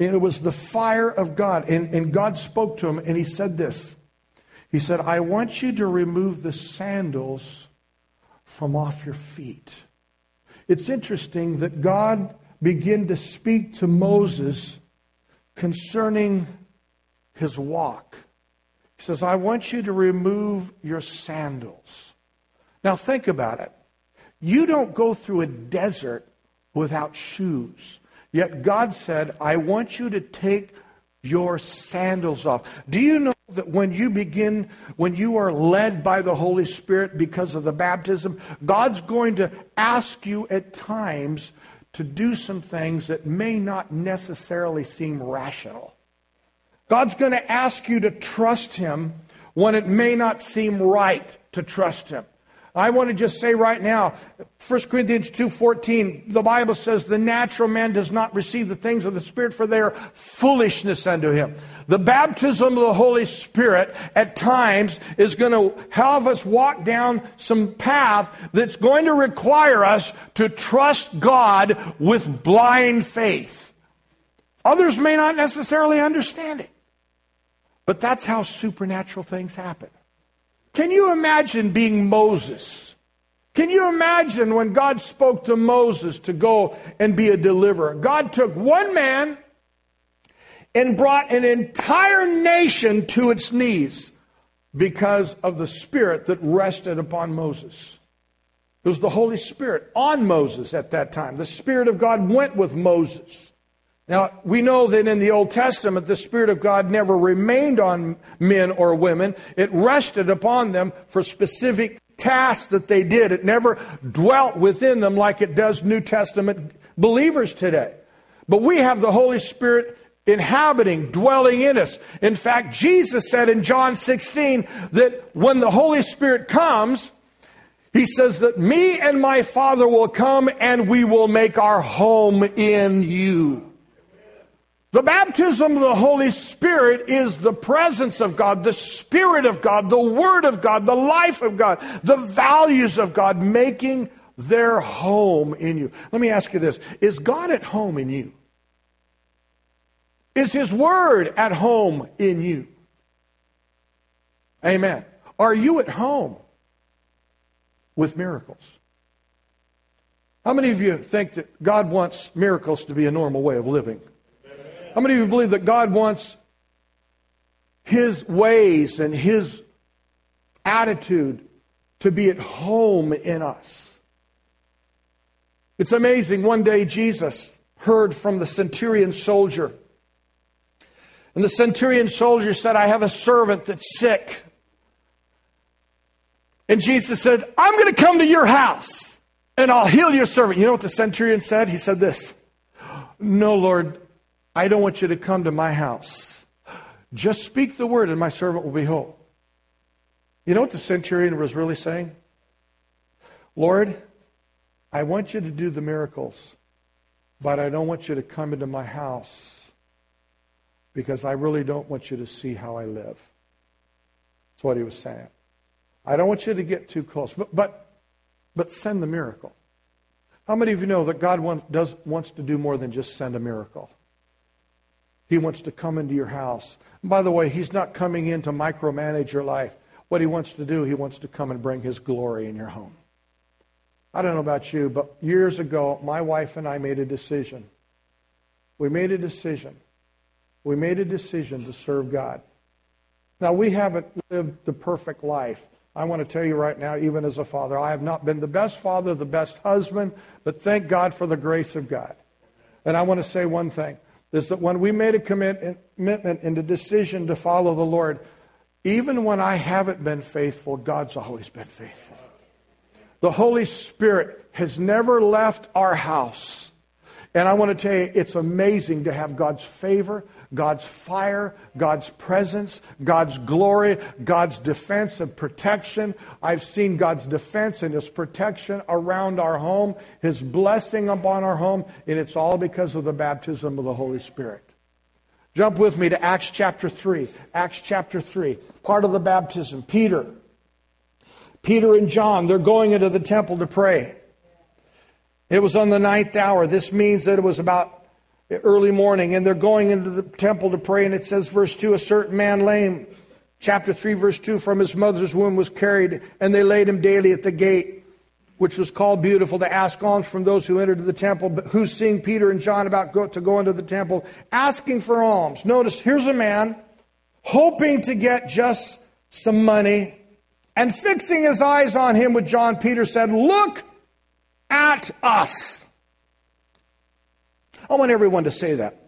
And it was the fire of God. And, and God spoke to him and he said this. He said, I want you to remove the sandals from off your feet. It's interesting that God began to speak to Moses concerning his walk. He says, I want you to remove your sandals. Now think about it. You don't go through a desert without shoes. Yet God said, I want you to take your sandals off. Do you know that when you begin, when you are led by the Holy Spirit because of the baptism, God's going to ask you at times to do some things that may not necessarily seem rational. God's going to ask you to trust Him when it may not seem right to trust Him. I want to just say right now, 1 Corinthians 2.14, the Bible says the natural man does not receive the things of the Spirit for they are foolishness unto him. The baptism of the Holy Spirit at times is going to have us walk down some path that's going to require us to trust God with blind faith. Others may not necessarily understand it, but that's how supernatural things happen. Can you imagine being Moses? Can you imagine when God spoke to Moses to go and be a deliverer? God took one man and brought an entire nation to its knees because of the Spirit that rested upon Moses. It was the Holy Spirit on Moses at that time. The Spirit of God went with Moses. Now, we know that in the Old Testament, the Spirit of God never remained on men or women. It rested upon them for specific tasks that they did. It never dwelt within them like it does New Testament believers today. But we have the Holy Spirit inhabiting, dwelling in us. In fact, Jesus said in John 16 that when the Holy Spirit comes, he says that me and my Father will come and we will make our home in you. The baptism of the Holy Spirit is the presence of God, the Spirit of God, the Word of God, the life of God, the values of God making their home in you. Let me ask you this Is God at home in you? Is His Word at home in you? Amen. Are you at home with miracles? How many of you think that God wants miracles to be a normal way of living? How many of you believe that God wants His ways and His attitude to be at home in us? It's amazing. One day Jesus heard from the centurion soldier. And the centurion soldier said, I have a servant that's sick. And Jesus said, I'm going to come to your house and I'll heal your servant. You know what the centurion said? He said this No, Lord, I don't want you to come to my house. Just speak the word, and my servant will be whole. You know what the centurion was really saying? Lord, I want you to do the miracles, but I don't want you to come into my house because I really don't want you to see how I live. That's what he was saying. I don't want you to get too close, but, but, but send the miracle. How many of you know that God wants, does, wants to do more than just send a miracle? He wants to come into your house. And by the way, He's not coming in to micromanage your life. What He wants to do, He wants to come and bring His glory in your home. I don't know about you, but years ago, my wife and I made a decision. We made a decision. We made a decision to serve God. Now, we haven't lived the perfect life. I want to tell you right now, even as a father, I have not been the best father, the best husband, but thank God for the grace of God. And I want to say one thing is that when we made a commitment and a decision to follow the Lord, even when I haven't been faithful, God's always been faithful. The Holy Spirit has never left our house. And I want to tell you, it's amazing to have God's favor, God's fire, God's presence, God's glory, God's defense and protection. I've seen God's defense and His protection around our home, His blessing upon our home, and it's all because of the baptism of the Holy Spirit. Jump with me to Acts chapter 3. Acts chapter 3, part of the baptism. Peter. Peter and John, they're going into the temple to pray. It was on the ninth hour. This means that it was about early morning, and they're going into the temple to pray, and it says, verse 2, a certain man lame, chapter 3, verse 2, from his mother's womb was carried, and they laid him daily at the gate, which was called Beautiful, to ask alms from those who entered the temple, but who seeing Peter and John about go, to go into the temple, asking for alms. Notice, here's a man hoping to get just some money, and fixing his eyes on him with John, Peter said, Look at us. I want everyone to say that.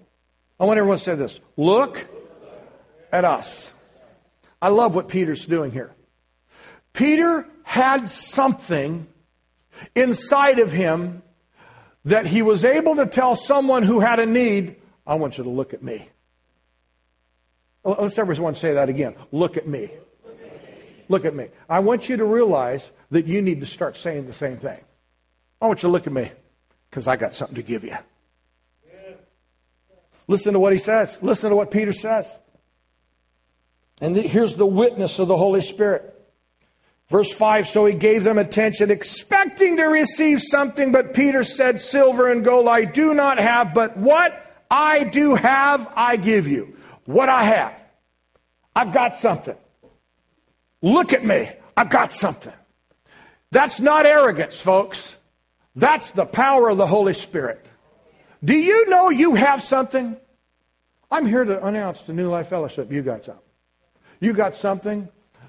I want everyone to say this Look at us. I love what Peter's doing here. Peter had something inside of him that he was able to tell someone who had a need, I want you to look at me. Let's everyone say that again. Look at me. Look at me. I want you to realize that you need to start saying the same thing. I want you to look at me because I got something to give you. Listen to what he says. Listen to what Peter says. And here's the witness of the Holy Spirit. Verse 5 So he gave them attention, expecting to receive something, but Peter said, Silver and gold I do not have, but what I do have, I give you. What I have. I've got something. Look at me. I've got something. That's not arrogance, folks. That's the power of the Holy Spirit. Do you know you have something? I'm here to announce to New Life Fellowship you got something. You got something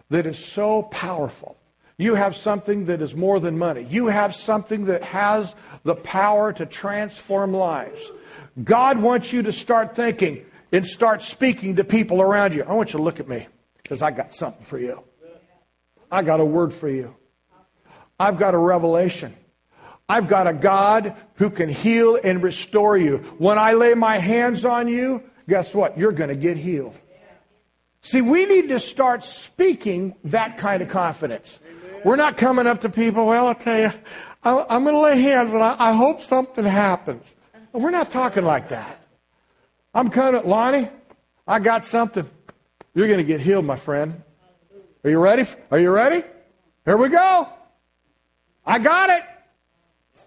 that is so powerful. You have something that is more than money. You have something that has the power to transform lives. God wants you to start thinking and start speaking to people around you. I want you to look at me because I got something for you. I got a word for you. I've got a revelation. I've got a God who can heal and restore you. When I lay my hands on you, guess what? You're going to get healed. See, we need to start speaking that kind of confidence. We're not coming up to people, well, I'll tell you, I'm going to lay hands and I hope something happens. We're not talking like that. I'm coming, Lonnie, I got something. You're going to get healed, my friend. Are you ready? Are you ready? Here we go. I got it.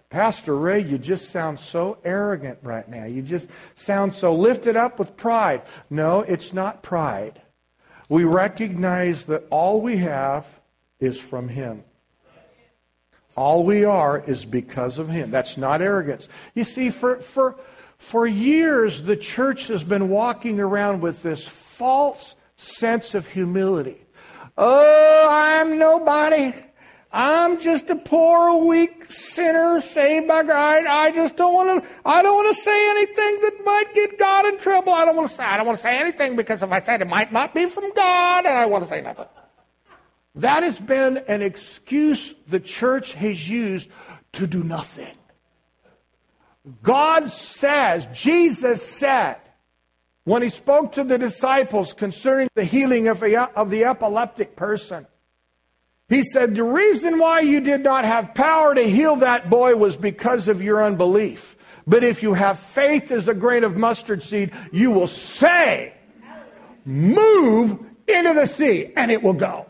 Pastor Ray, you just sound so arrogant right now. You just sound so lifted up with pride. No, it's not pride we recognize that all we have is from Him. All we are is because of Him. That's not arrogance. You see, for, for, for years, the church has been walking around with this false sense of humility. Oh, I'm nobody. I'm just a poor, weak sinner saved by God. I just don't want to. I don't want to say anything that might get God in trouble. I don't want to say. I don't want to say anything because if I said it might not be from God, and I want to say nothing. That has been an excuse the church has used to do nothing. God says, Jesus said, when he spoke to the disciples concerning the healing of, of the epileptic person, he said, The reason why you did not have power to heal that boy was because of your unbelief. But if you have faith as a grain of mustard seed, you will say, Move into the sea, and it will go.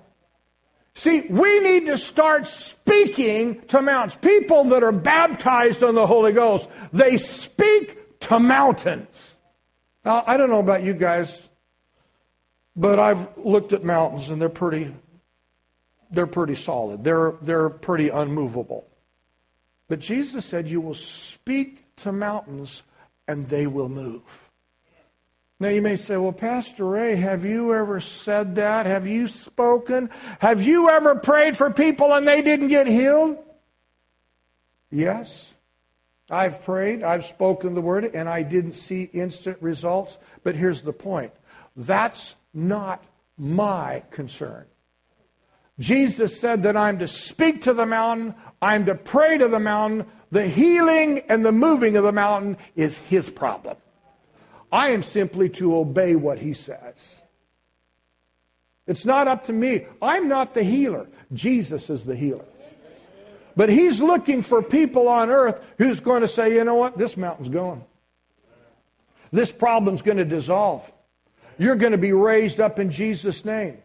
See, we need to start speaking to mountains. People that are baptized on the Holy Ghost, they speak to mountains. Now, I don't know about you guys, but I've looked at mountains and they're pretty they're pretty solid. They're, they're pretty unmovable. But Jesus said, You will speak to mountains and they will move. Now you may say, Well, Pastor Ray, have you ever said that? Have you spoken? Have you ever prayed for people and they didn't get healed? Yes. I've prayed, I've spoken the word, and I didn't see instant results. But here's the point that's not my concern. Jesus said that I'm to speak to the mountain, I'm to pray to the mountain. The healing and the moving of the mountain is his problem. I am simply to obey what he says. It's not up to me. I'm not the healer. Jesus is the healer. But he's looking for people on earth who's going to say, you know what? This mountain's going. This problem's going to dissolve. You're going to be raised up in Jesus' name.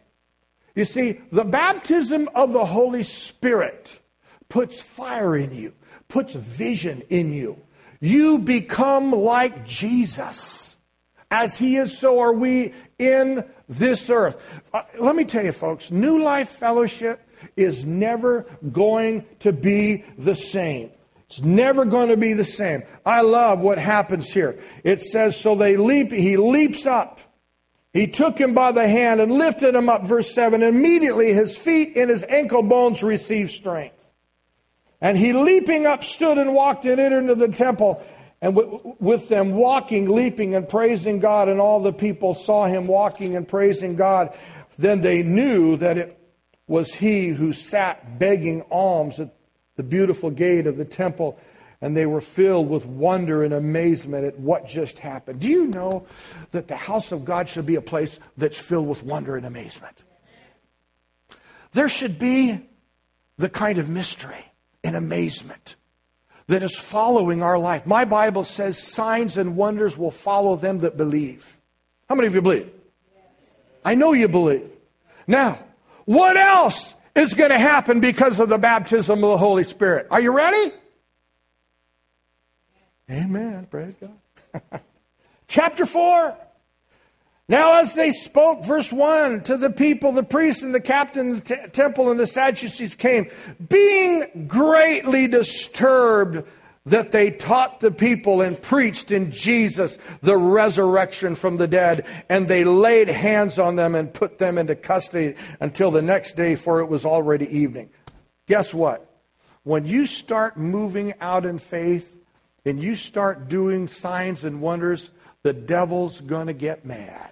You see, the baptism of the Holy Spirit puts fire in you, puts vision in you. You become like Jesus. As he is, so are we in this earth. Uh, let me tell you, folks, New Life Fellowship is never going to be the same. It's never going to be the same. I love what happens here. It says, so they leap, he leaps up he took him by the hand and lifted him up, verse 7. Immediately his feet and his ankle bones received strength. And he leaping up stood and walked and entered into the temple. And with them walking, leaping, and praising God, and all the people saw him walking and praising God. Then they knew that it was he who sat begging alms at the beautiful gate of the temple and they were filled with wonder and amazement at what just happened. Do you know that the house of God should be a place that's filled with wonder and amazement? There should be the kind of mystery and amazement that is following our life. My Bible says signs and wonders will follow them that believe. How many of you believe? I know you believe. Now, what else is going to happen because of the baptism of the Holy Spirit? Are you ready? Amen. Praise God. Chapter 4. Now, as they spoke, verse 1, to the people, the priests and the captain of the t- temple and the Sadducees came, being greatly disturbed that they taught the people and preached in Jesus the resurrection from the dead, and they laid hands on them and put them into custody until the next day, for it was already evening. Guess what? When you start moving out in faith and you start doing signs and wonders, the devil's going to get mad.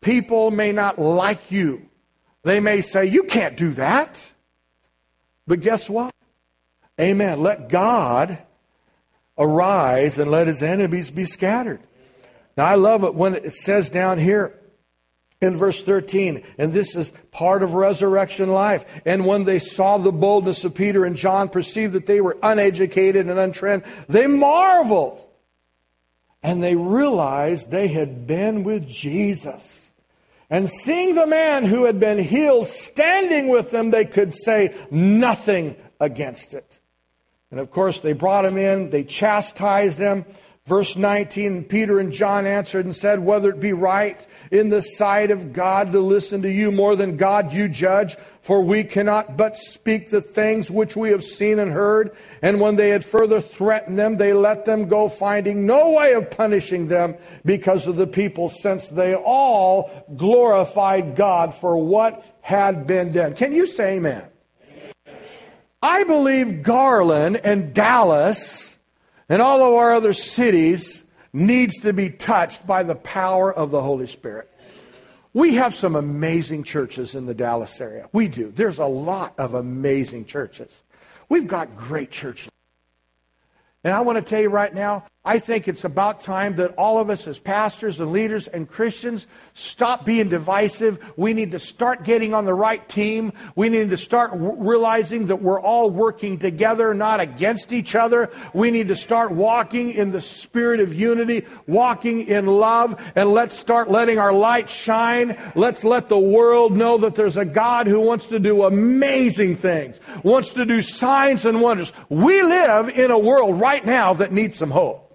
People may not like you. They may say, You can't do that. But guess what? Amen. Let God arise and let his enemies be scattered. Now, I love it when it says down here in verse 13, and this is part of resurrection life. And when they saw the boldness of Peter and John, perceived that they were uneducated and untrained, they marveled. And they realized they had been with Jesus. And seeing the man who had been healed standing with them, they could say nothing against it. And of course, they brought him in, they chastised them. Verse 19 Peter and John answered and said, Whether it be right in the sight of God to listen to you more than God you judge, for we cannot but speak the things which we have seen and heard. And when they had further threatened them, they let them go, finding no way of punishing them because of the people, since they all glorified God for what had been done. Can you say amen? amen. I believe Garland and Dallas and all of our other cities needs to be touched by the power of the Holy Spirit. We have some amazing churches in the Dallas area. We do. There's a lot of amazing churches. We've got great churches. And I want to tell you right now, I think it's about time that all of us as pastors and leaders and Christians stop being divisive. We need to start getting on the right team. We need to start w- realizing that we're all working together, not against each other. We need to start walking in the spirit of unity, walking in love, and let's start letting our light shine. Let's let the world know that there's a God who wants to do amazing things, wants to do signs and wonders. We live in a world right now that needs some hope.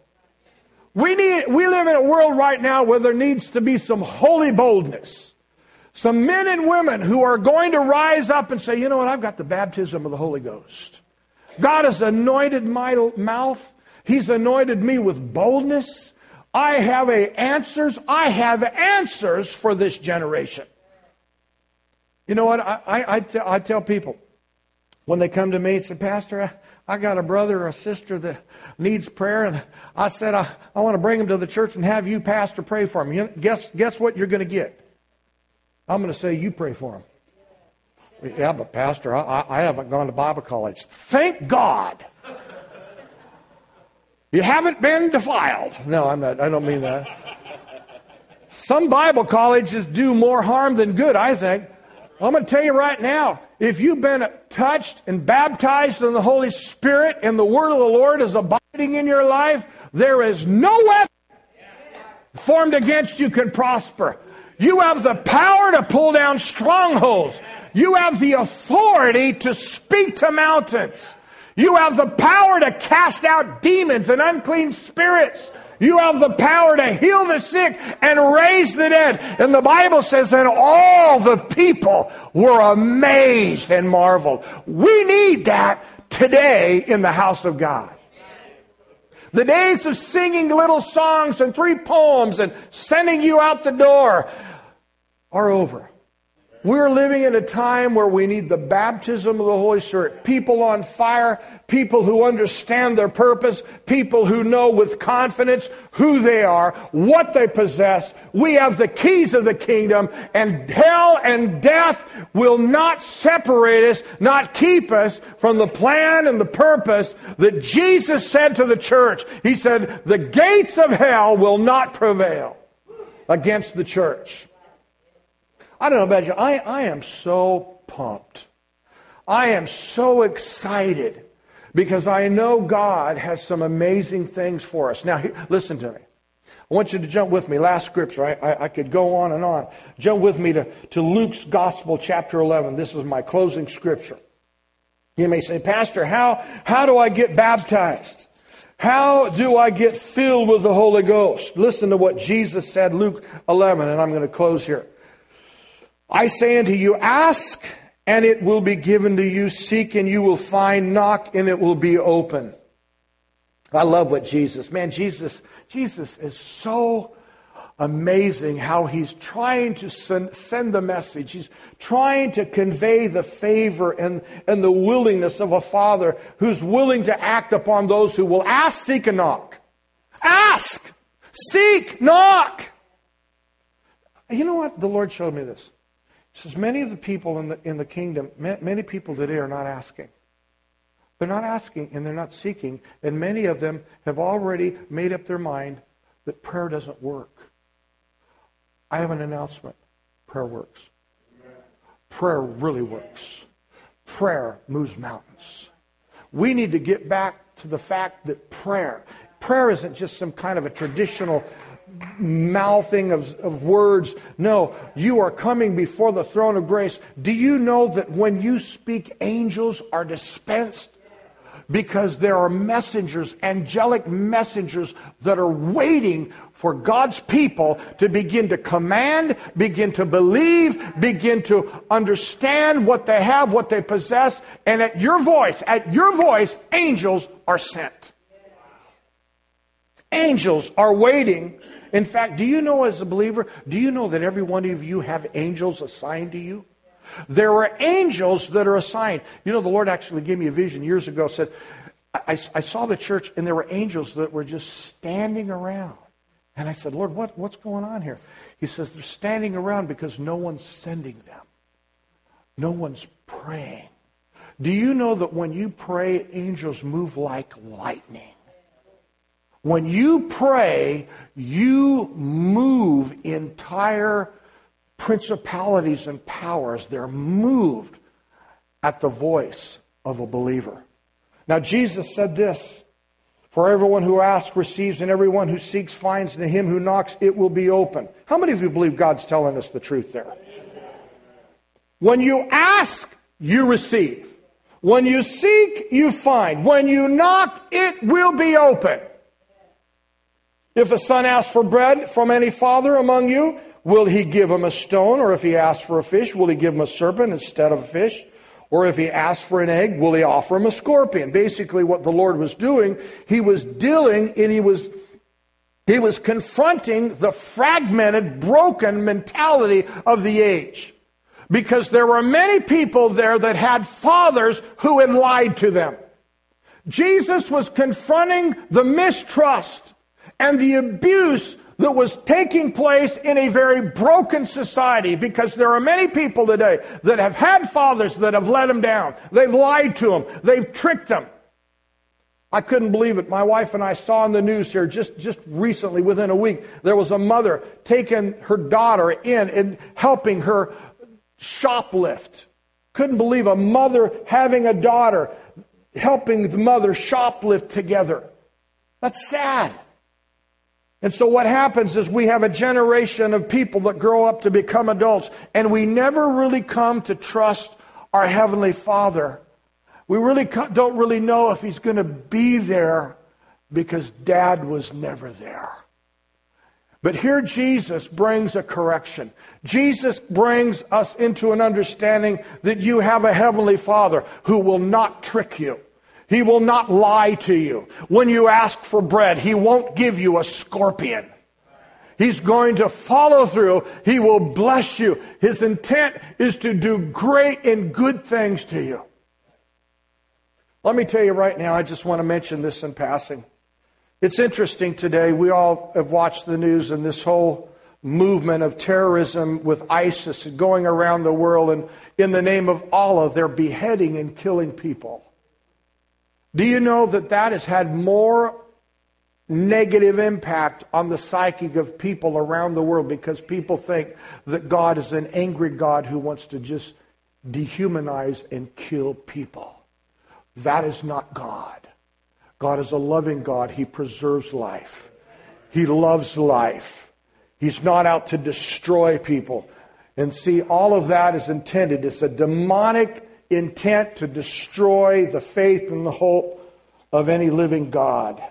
We, need, we live in a world right now where there needs to be some holy boldness. Some men and women who are going to rise up and say, you know what, I've got the baptism of the Holy Ghost. God has anointed my mouth. He's anointed me with boldness. I have a answers. I have answers for this generation. You know what? I, I, I, t- I tell people when they come to me and say, Pastor, I got a brother or a sister that needs prayer, and I said, I, I want to bring him to the church and have you, pastor, pray for him. You, guess, guess what you're going to get? I'm going to say, You pray for him. Yeah, but pastor, I, I haven't gone to Bible college. Thank God. You haven't been defiled. No, I'm not, I don't mean that. Some Bible colleges do more harm than good, I think. I'm going to tell you right now if you've been touched and baptized in the Holy Spirit and the word of the Lord is abiding in your life, there is no weapon formed against you can prosper. You have the power to pull down strongholds. You have the authority to speak to mountains. You have the power to cast out demons and unclean spirits. You have the power to heal the sick and raise the dead. And the Bible says that all the people were amazed and marveled. We need that today in the house of God. The days of singing little songs and three poems and sending you out the door are over. We're living in a time where we need the baptism of the Holy Spirit. People on fire, people who understand their purpose, people who know with confidence who they are, what they possess. We have the keys of the kingdom, and hell and death will not separate us, not keep us from the plan and the purpose that Jesus said to the church. He said, The gates of hell will not prevail against the church. I don't know about you. I, I am so pumped. I am so excited because I know God has some amazing things for us. Now, listen to me. I want you to jump with me. Last scripture. I, I, I, could go on and on. Jump with me to, to Luke's Gospel, chapter 11. This is my closing scripture. You may say, Pastor, how, how do I get baptized? How do I get filled with the Holy Ghost? Listen to what Jesus said, Luke 11, and I'm going to close here. I say unto you, ask and it will be given to you. Seek and you will find. Knock and it will be open. I love what Jesus, man, Jesus, Jesus is so amazing how he's trying to send, send the message. He's trying to convey the favor and, and the willingness of a father who's willing to act upon those who will ask, seek, and knock. Ask, seek, knock. You know what? The Lord showed me this says many of the people in the, in the kingdom, many people today are not asking. They're not asking and they're not seeking, and many of them have already made up their mind that prayer doesn't work. I have an announcement. Prayer works. Prayer really works. Prayer moves mountains. We need to get back to the fact that prayer, prayer isn't just some kind of a traditional mouthing of, of words. No, you are coming before the throne of grace. Do you know that when you speak, angels are dispensed? Because there are messengers, angelic messengers, that are waiting for God's people to begin to command, begin to believe, begin to understand what they have, what they possess. And at your voice, at your voice, angels are sent. Angels are waiting in fact, do you know as a believer, do you know that every one of you have angels assigned to you? There are angels that are assigned. You know, the Lord actually gave me a vision years ago, said, I, I saw the church and there were angels that were just standing around. And I said, Lord, what, what's going on here? He says, they're standing around because no one's sending them. No one's praying. Do you know that when you pray, angels move like lightning? When you pray, you move entire principalities and powers. They're moved at the voice of a believer. Now, Jesus said this For everyone who asks receives, and everyone who seeks finds, and to him who knocks it will be open. How many of you believe God's telling us the truth there? When you ask, you receive. When you seek, you find. When you knock, it will be open. If a son asks for bread from any father among you, will he give him a stone? Or if he asks for a fish, will he give him a serpent instead of a fish? Or if he asks for an egg, will he offer him a scorpion? Basically, what the Lord was doing, he was dealing and he was he was confronting the fragmented, broken mentality of the age. Because there were many people there that had fathers who had lied to them. Jesus was confronting the mistrust and the abuse that was taking place in a very broken society because there are many people today that have had fathers that have let them down. They've lied to them. They've tricked them. I couldn't believe it. My wife and I saw in the news here just, just recently, within a week, there was a mother taking her daughter in and helping her shoplift. Couldn't believe a mother having a daughter helping the mother shoplift together. That's sad. And so what happens is we have a generation of people that grow up to become adults, and we never really come to trust our Heavenly Father. We really don't really know if He's going to be there because Dad was never there. But here Jesus brings a correction. Jesus brings us into an understanding that you have a Heavenly Father who will not trick you. He will not lie to you. When you ask for bread, He won't give you a scorpion. He's going to follow through. He will bless you. His intent is to do great and good things to you. Let me tell you right now, I just want to mention this in passing. It's interesting today. We all have watched the news and this whole movement of terrorism with ISIS going around the world, and in the name of Allah, they're beheading and killing people. Do you know that that has had more negative impact on the psyche of people around the world because people think that God is an angry God who wants to just dehumanize and kill people. That is not God. God is a loving God. He preserves life. He loves life. He's not out to destroy people. And see, all of that is intended. It's a demonic intent to destroy the faith and the hope of any living God.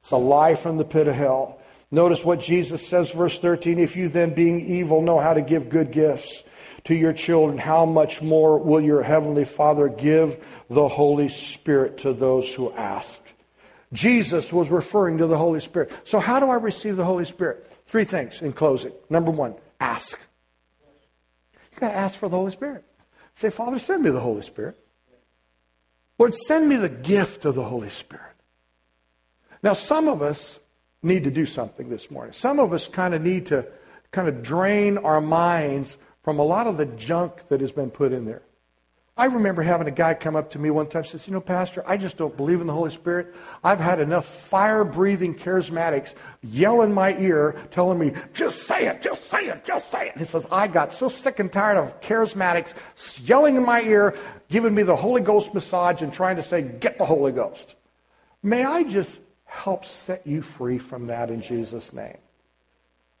It's a lie from the pit of hell. Notice what Jesus says, verse 13. If you then, being evil, know how to give good gifts to your children, how much more will your heavenly Father give the Holy Spirit to those who ask? Jesus was referring to the Holy Spirit. So, how do I receive the Holy Spirit? Three things in closing. Number one, ask. You got to ask for the Holy Spirit. Say, Father, send me the Holy Spirit. Lord, send me the gift of the Holy Spirit. Now, some of us need to do something this morning. Some of us kind of need to kind of drain our minds from a lot of the junk that has been put in there. I remember having a guy come up to me one time and says, You know, Pastor, I just don't believe in the Holy Spirit. I've had enough fire breathing charismatics yell in my ear telling me, Just say it, just say it, just say it. He says, I got so sick and tired of charismatics yelling in my ear, giving me the Holy Ghost massage and trying to say, Get the Holy Ghost. May I just help set you free from that in Jesus' name?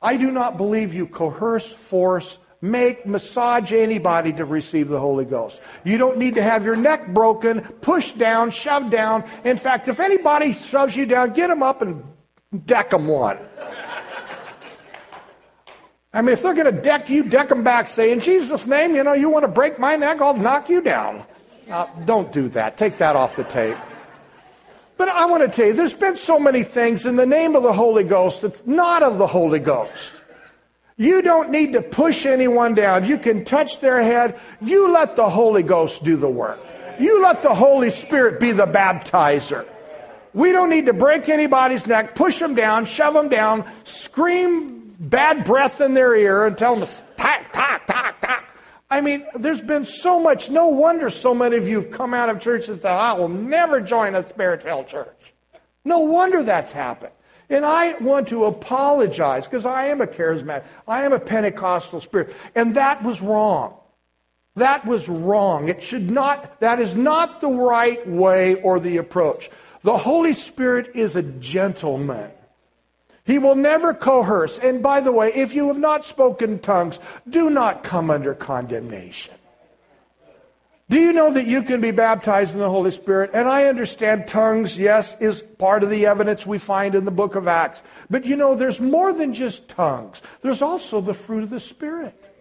I do not believe you coerce, force, make, massage anybody to receive the Holy Ghost. You don't need to have your neck broken, pushed down, shoved down. In fact, if anybody shoves you down, get them up and deck them one. I mean, if they're going to deck you, deck them back. Say, in Jesus' name, you know, you want to break my neck, I'll knock you down. Uh, don't do that. Take that off the tape. But I want to tell you, there's been so many things in the name of the Holy Ghost that's not of the Holy Ghost. You don't need to push anyone down. You can touch their head. You let the Holy Ghost do the work. You let the Holy Spirit be the baptizer. We don't need to break anybody's neck, push them down, shove them down, scream bad breath in their ear and tell them, to talk, talk, talk, talk. I mean, there's been so much. No wonder so many of you have come out of churches that I will never join a spirit filled church. No wonder that's happened. And I want to apologize because I am a charismatic. I am a Pentecostal spirit. And that was wrong. That was wrong. It should not, that is not the right way or the approach. The Holy Spirit is a gentleman. He will never coerce. And by the way, if you have not spoken tongues, do not come under condemnation. Do you know that you can be baptized in the Holy Spirit? And I understand tongues, yes, is part of the evidence we find in the book of Acts. But you know, there's more than just tongues, there's also the fruit of the Spirit.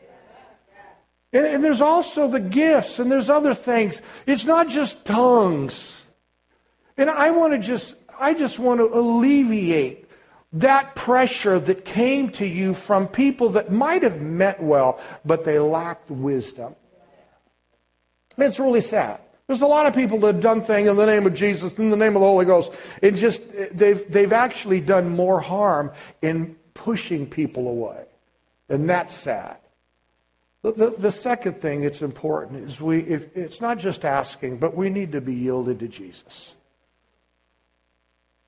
And, and there's also the gifts, and there's other things. It's not just tongues. And I want to just, I just want to alleviate that pressure that came to you from people that might have meant well, but they lacked wisdom. It's really sad. There's a lot of people that have done things in the name of Jesus, in the name of the Holy Ghost. It just they've they've actually done more harm in pushing people away, and that's sad. The, the, the second thing that's important is we if, it's not just asking, but we need to be yielded to Jesus.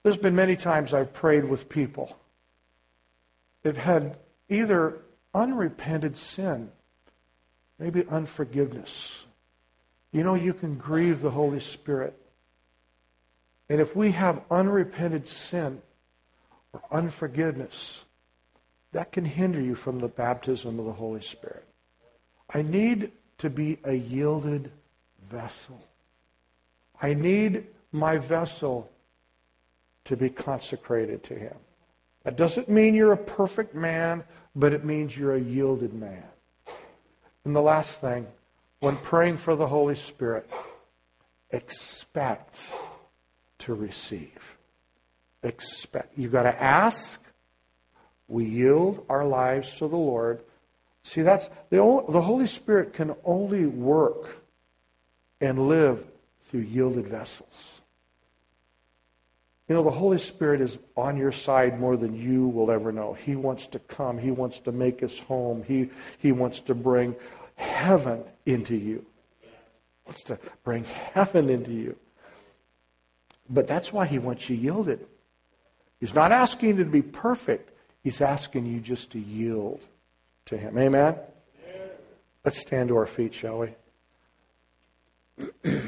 There's been many times I've prayed with people that have had either unrepented sin, maybe unforgiveness, you know, you can grieve the Holy Spirit. And if we have unrepented sin or unforgiveness, that can hinder you from the baptism of the Holy Spirit. I need to be a yielded vessel. I need my vessel to be consecrated to Him. That doesn't mean you're a perfect man, but it means you're a yielded man. And the last thing, when praying for the Holy Spirit, expect to receive. Expect. You've got to ask. We yield our lives to the Lord. See, that's the, the Holy Spirit can only work and live through yielded vessels. You know, the Holy Spirit is on your side more than you will ever know. He wants to come. He wants to make us home. He, he wants to bring heaven into you. Wants to bring heaven into you. But that's why he wants you yielded. He's not asking you to be perfect. He's asking you just to yield to him. Amen? Let's stand to our feet, shall we?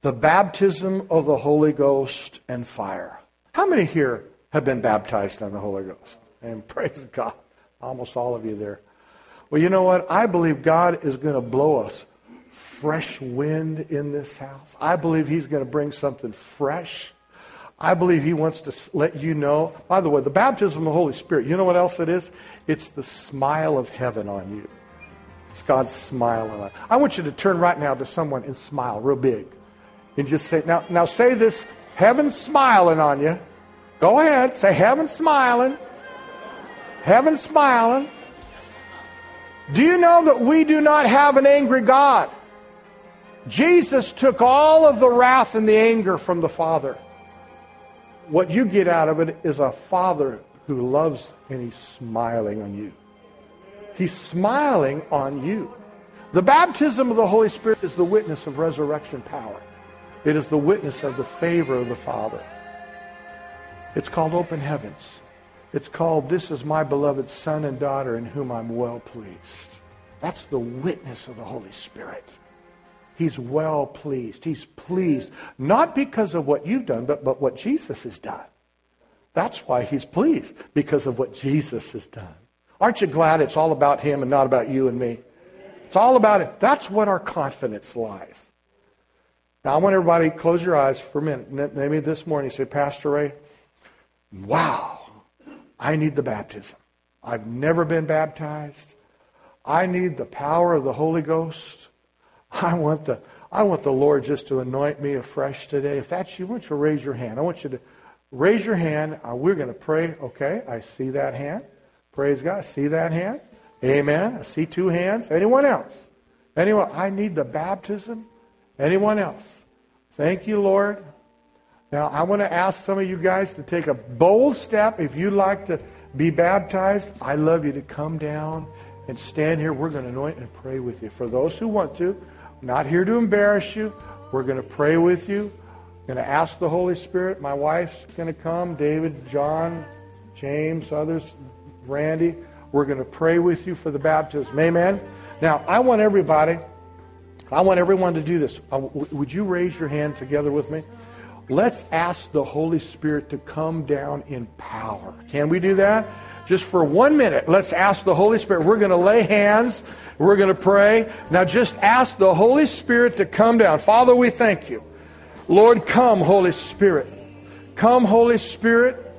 the baptism of the Holy Ghost and fire. How many here have been baptized on the Holy Ghost? And praise God, almost all of you there. Well, you know what? I believe God is going to blow us fresh wind in this house. I believe He's going to bring something fresh. I believe He wants to let you know. By the way, the baptism of the Holy Spirit, you know what else it is? It's the smile of heaven on you. It's God's smile on you. I want you to turn right now to someone and smile real big. And just say, now, now say this heaven's smiling on you. Go ahead, say heaven's smiling. Heaven's smiling. Do you know that we do not have an angry God? Jesus took all of the wrath and the anger from the Father. What you get out of it is a Father who loves and he's smiling on you. He's smiling on you. The baptism of the Holy Spirit is the witness of resurrection power. It is the witness of the favor of the Father. It's called open heavens. It's called This is my beloved Son and daughter in whom I'm well pleased. That's the witness of the Holy Spirit. He's well pleased. He's pleased, not because of what you've done, but, but what Jesus has done. That's why he's pleased, because of what Jesus has done. Aren't you glad it's all about him and not about you and me? It's all about it. That's what our confidence lies. Now, I want everybody to close your eyes for a minute. Maybe this morning you say, Pastor Ray, wow, I need the baptism. I've never been baptized. I need the power of the Holy Ghost. I want the, I want the Lord just to anoint me afresh today. If that's you, I want you to raise your hand. I want you to raise your hand. Uh, we're going to pray. Okay, I see that hand. Praise God. I See that hand? Amen. I see two hands. Anyone else? Anyone? I need the baptism. Anyone else? Thank you, Lord. Now, I want to ask some of you guys to take a bold step. If you'd like to be baptized, I love you to come down and stand here. We're going to anoint and pray with you. For those who want to, not here to embarrass you. We're going to pray with you. I'm Going to ask the Holy Spirit. My wife's going to come. David, John, James, others, Randy. We're going to pray with you for the baptism. Amen. Now, I want everybody, I want everyone to do this. Uh, would you raise your hand together with me? Let's ask the Holy Spirit to come down in power. Can we do that? Just for one minute, let's ask the Holy Spirit. We're going to lay hands. We're going to pray. Now just ask the Holy Spirit to come down. Father, we thank you. Lord, come, Holy Spirit. Come, Holy Spirit.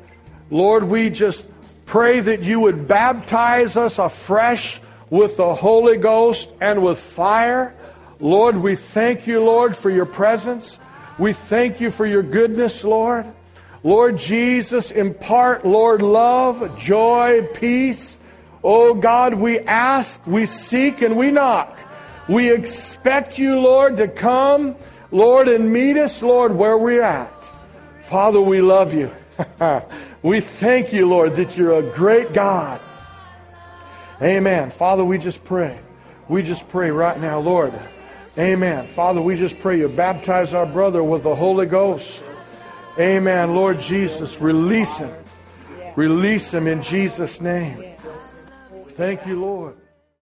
Lord, we just pray that you would baptize us afresh with the Holy Ghost and with fire. Lord, we thank you, Lord, for your presence. We thank you for your goodness, Lord. Lord Jesus, impart, Lord, love, joy, peace. Oh God, we ask, we seek, and we knock. We expect you, Lord, to come, Lord, and meet us, Lord, where we're at. Father, we love you. we thank you, Lord, that you're a great God. Amen. Father, we just pray. We just pray right now, Lord. Amen. Father, we just pray you baptize our brother with the Holy Ghost. Amen. Lord Jesus, release him. Release him in Jesus' name. Thank you, Lord.